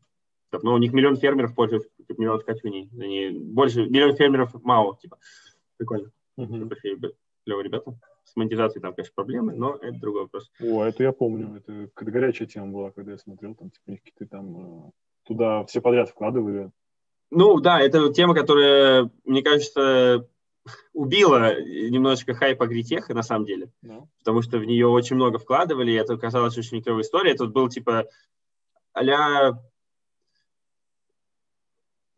B: Но у них миллион фермеров пользуются, типа, миллион скачиваний. Они больше, миллион фермеров мало, типа. Прикольно. Mm-hmm. Клевые ребята. С монетизацией там, конечно, проблемы, но это другой вопрос.
A: О, это я помню. Это горячая тема была, когда я смотрел, там, типа, какие-то там э, туда все подряд вкладывали.
B: Ну, да, это тема, которая, мне кажется, убила немножечко хайп агритеха, на самом деле. No. Потому что в нее очень много вкладывали, и это оказалось очень клевая история. Тут был, типа, а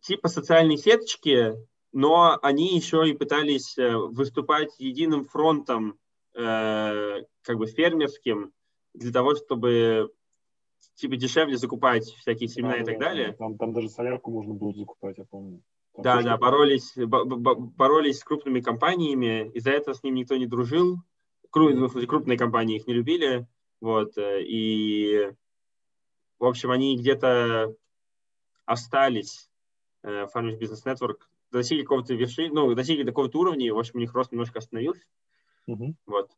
B: типа социальные сеточки, но они еще и пытались э, выступать единым фронтом, э, как бы фермерским, для того, чтобы типа дешевле закупать всякие семена да, и так да, далее.
A: Там, там даже солярку можно было закупать, я помню.
B: Да, да, боролись, боролись с крупными компаниями, из-за этого с ним никто не дружил, крупные компании их не любили, вот, э, и, в общем, они где-то остались, э, Farmers Business Network, достигли какого-то вершины, ну, достигли какого-то уровня, в общем, у них рост немножко остановился, uh-huh. вот,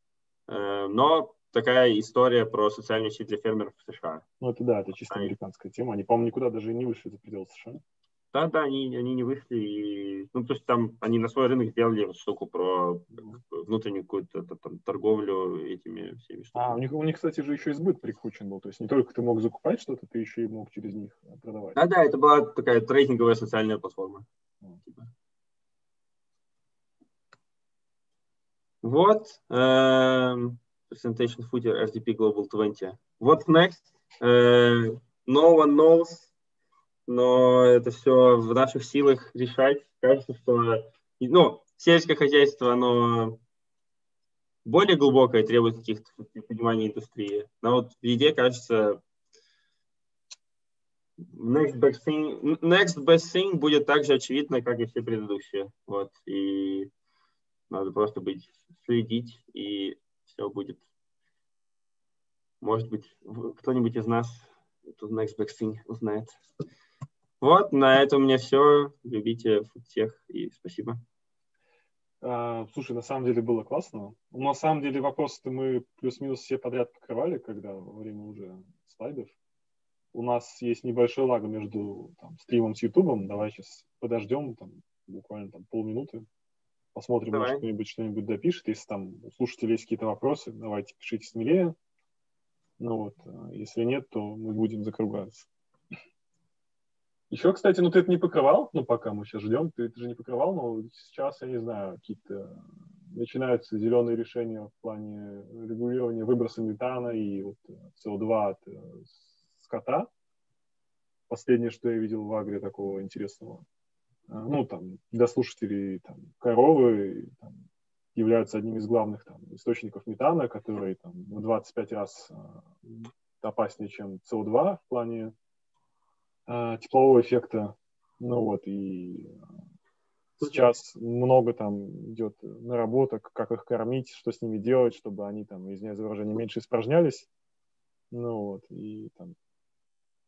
B: э, но такая история про социальную сеть для фермеров в США.
A: Ну, это да, это чисто американская тема, они, по-моему, никуда даже не вышли за пределы США.
B: Да, да, они, они не вышли. И, ну, то есть там они на свой рынок сделали вот штуку про внутреннюю какую-то там, торговлю этими всеми
A: штуками. А, у них, у них, кстати, же еще и сбыт прикручен был. То есть не только ты мог закупать что-то, ты еще и мог через них продавать.
B: Да, да, это была такая трейдинговая социальная платформа. Типа. Вот. Эм, presentation footer FTP Global 20. What's next? Uh, no one knows но это все в наших силах решать. Кажется, что ну, сельское хозяйство, оно более глубокое, требует каких-то понимания индустрии. Но вот в еде, кажется, next best thing, next best thing будет так же очевидно, как и все предыдущие. Вот. И надо просто быть, следить, и все будет. Может быть, кто-нибудь из нас тут next best thing узнает. Вот, на этом у меня все. Любите всех и спасибо.
A: А, слушай, на самом деле было классно. Ну, на самом деле вопросы-то мы плюс-минус все подряд покрывали, когда во время уже слайдов. У нас есть небольшой лаг между там, стримом с Ютубом. Давай сейчас подождем там, буквально там, полминуты. Посмотрим, Давай. может кто-нибудь что-нибудь допишет. Если там у слушателей есть какие-то вопросы, давайте пишите смелее. Ну вот, а если нет, то мы будем закругляться. Еще, кстати, ну ты это не покрывал, ну пока мы сейчас ждем, ты это же не покрывал, но сейчас, я не знаю, какие-то начинаются зеленые решения в плане регулирования выброса метана и вот СО2 от э, скота. Последнее, что я видел в Агре такого интересного. А, ну, там, для слушателей там, коровы там, являются одним из главных там, источников метана, который там, в 25 раз опаснее, чем СО2 в плане а, теплового эффекта. Ну вот, и сейчас много там идет наработок, как их кормить, что с ними делать, чтобы они там, извиняюсь за выражение, меньше испражнялись. Ну вот, и там,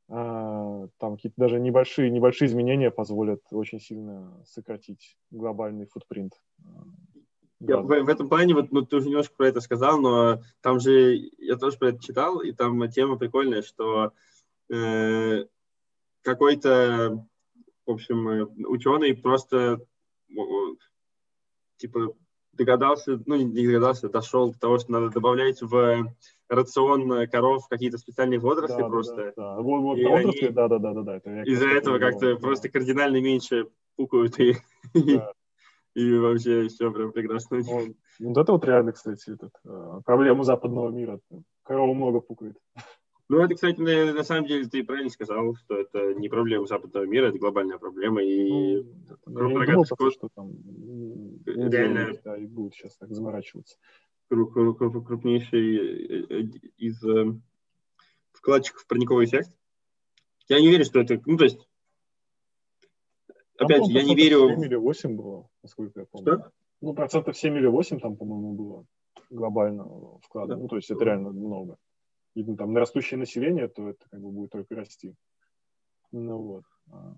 A: а, там какие-то даже небольшие, небольшие изменения позволят очень сильно сократить глобальный футпринт.
B: Я в, в этом плане, вот ну, ты уже немножко про это сказал, но там же я тоже про это читал, и там тема прикольная, что э, какой-то, в общем, э, ученый просто типа догадался, ну не догадался, дошел до того, что надо добавлять в рацион коров какие-то специальные водоросли да, просто. Да,
A: да. Вот, вот водоросли, да, да, да, да, да.
B: Из-за этого как-то да. просто кардинально меньше пукают и, да. и, вообще все прям прекрасно.
A: Вот, вот это вот реально, кстати, этот, э, проблема западного мира. Корова много пукает.
B: Ну, это, кстати, на, на самом деле ты правильно сказал, что это не проблема западного мира, это глобальная проблема. И
A: ну, думал, скот, что там реально да, и будут сейчас так заморачиваться.
B: Крупнейший э, э, из э, вкладчиков парниковый эффект. Я не верю, что это... Ну, то есть,
A: опять я не верю... 7 или 8 было, насколько я помню. Что? Ну, процентов 7 или 8 там, по-моему, было глобально вклада. Да. Ну, то есть это реально много и ну, там на растущее население, то это как бы будет только расти. Ну вот. А.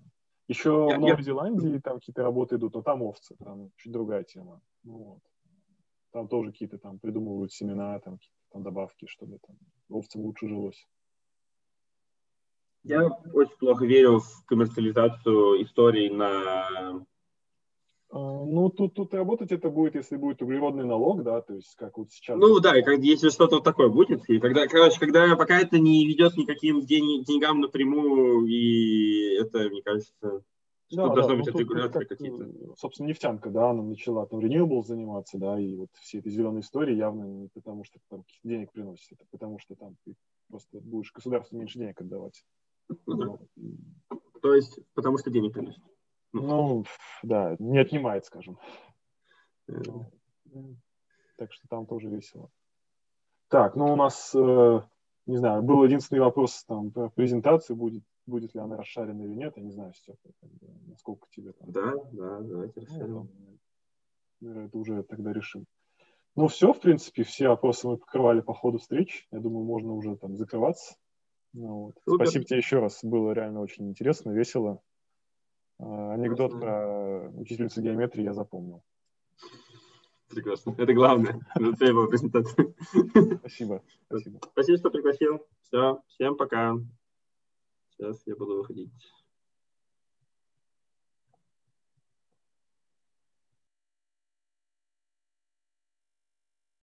A: Еще я, в Новой я... Зеландии там какие-то работы идут, но там овцы, там чуть другая тема. Ну, вот. Там тоже какие-то там придумывают семена, там, там добавки, чтобы там овцам лучше жилось.
B: Я очень плохо верю в коммерциализацию историй на
A: ну, тут, тут работать это будет, если будет углеродный налог, да, то есть как вот сейчас.
B: Ну да, и как, если что-то такое будет, и когда, короче, когда пока это не ведет никаким день, деньгам напрямую, и это, мне кажется,
A: да, да, должно быть ну, регуляторы как, какие-то. Собственно, нефтянка, да, она начала там renewables заниматься, да, и вот все эти зеленые истории явно не потому, что там денег приносит, это потому, что там ты просто будешь государству меньше денег отдавать. Ну,
B: да. То есть, потому что денег приносит.
A: Ну, да, не отнимает, скажем. Так что там тоже весело. Так, ну у нас, э, не знаю, был единственный вопрос там про презентацию будет. будет ли она расшарена или нет, я не знаю, Степа, насколько тебе
B: там. Да, да, давайте ну, расшарим.
A: Ну, это уже тогда решим. Ну, все, в принципе, все вопросы мы покрывали по ходу встреч. Я думаю, можно уже там закрываться. Ну, вот. Спасибо тебе еще раз. Было реально очень интересно, весело. А, анекдот про учительницу геометрии я запомнил.
B: Прекрасно. Это главное. Это твоя презентация.
A: Спасибо.
B: Спасибо. Спасибо, что пригласил. Все. Всем пока. Сейчас я буду выходить.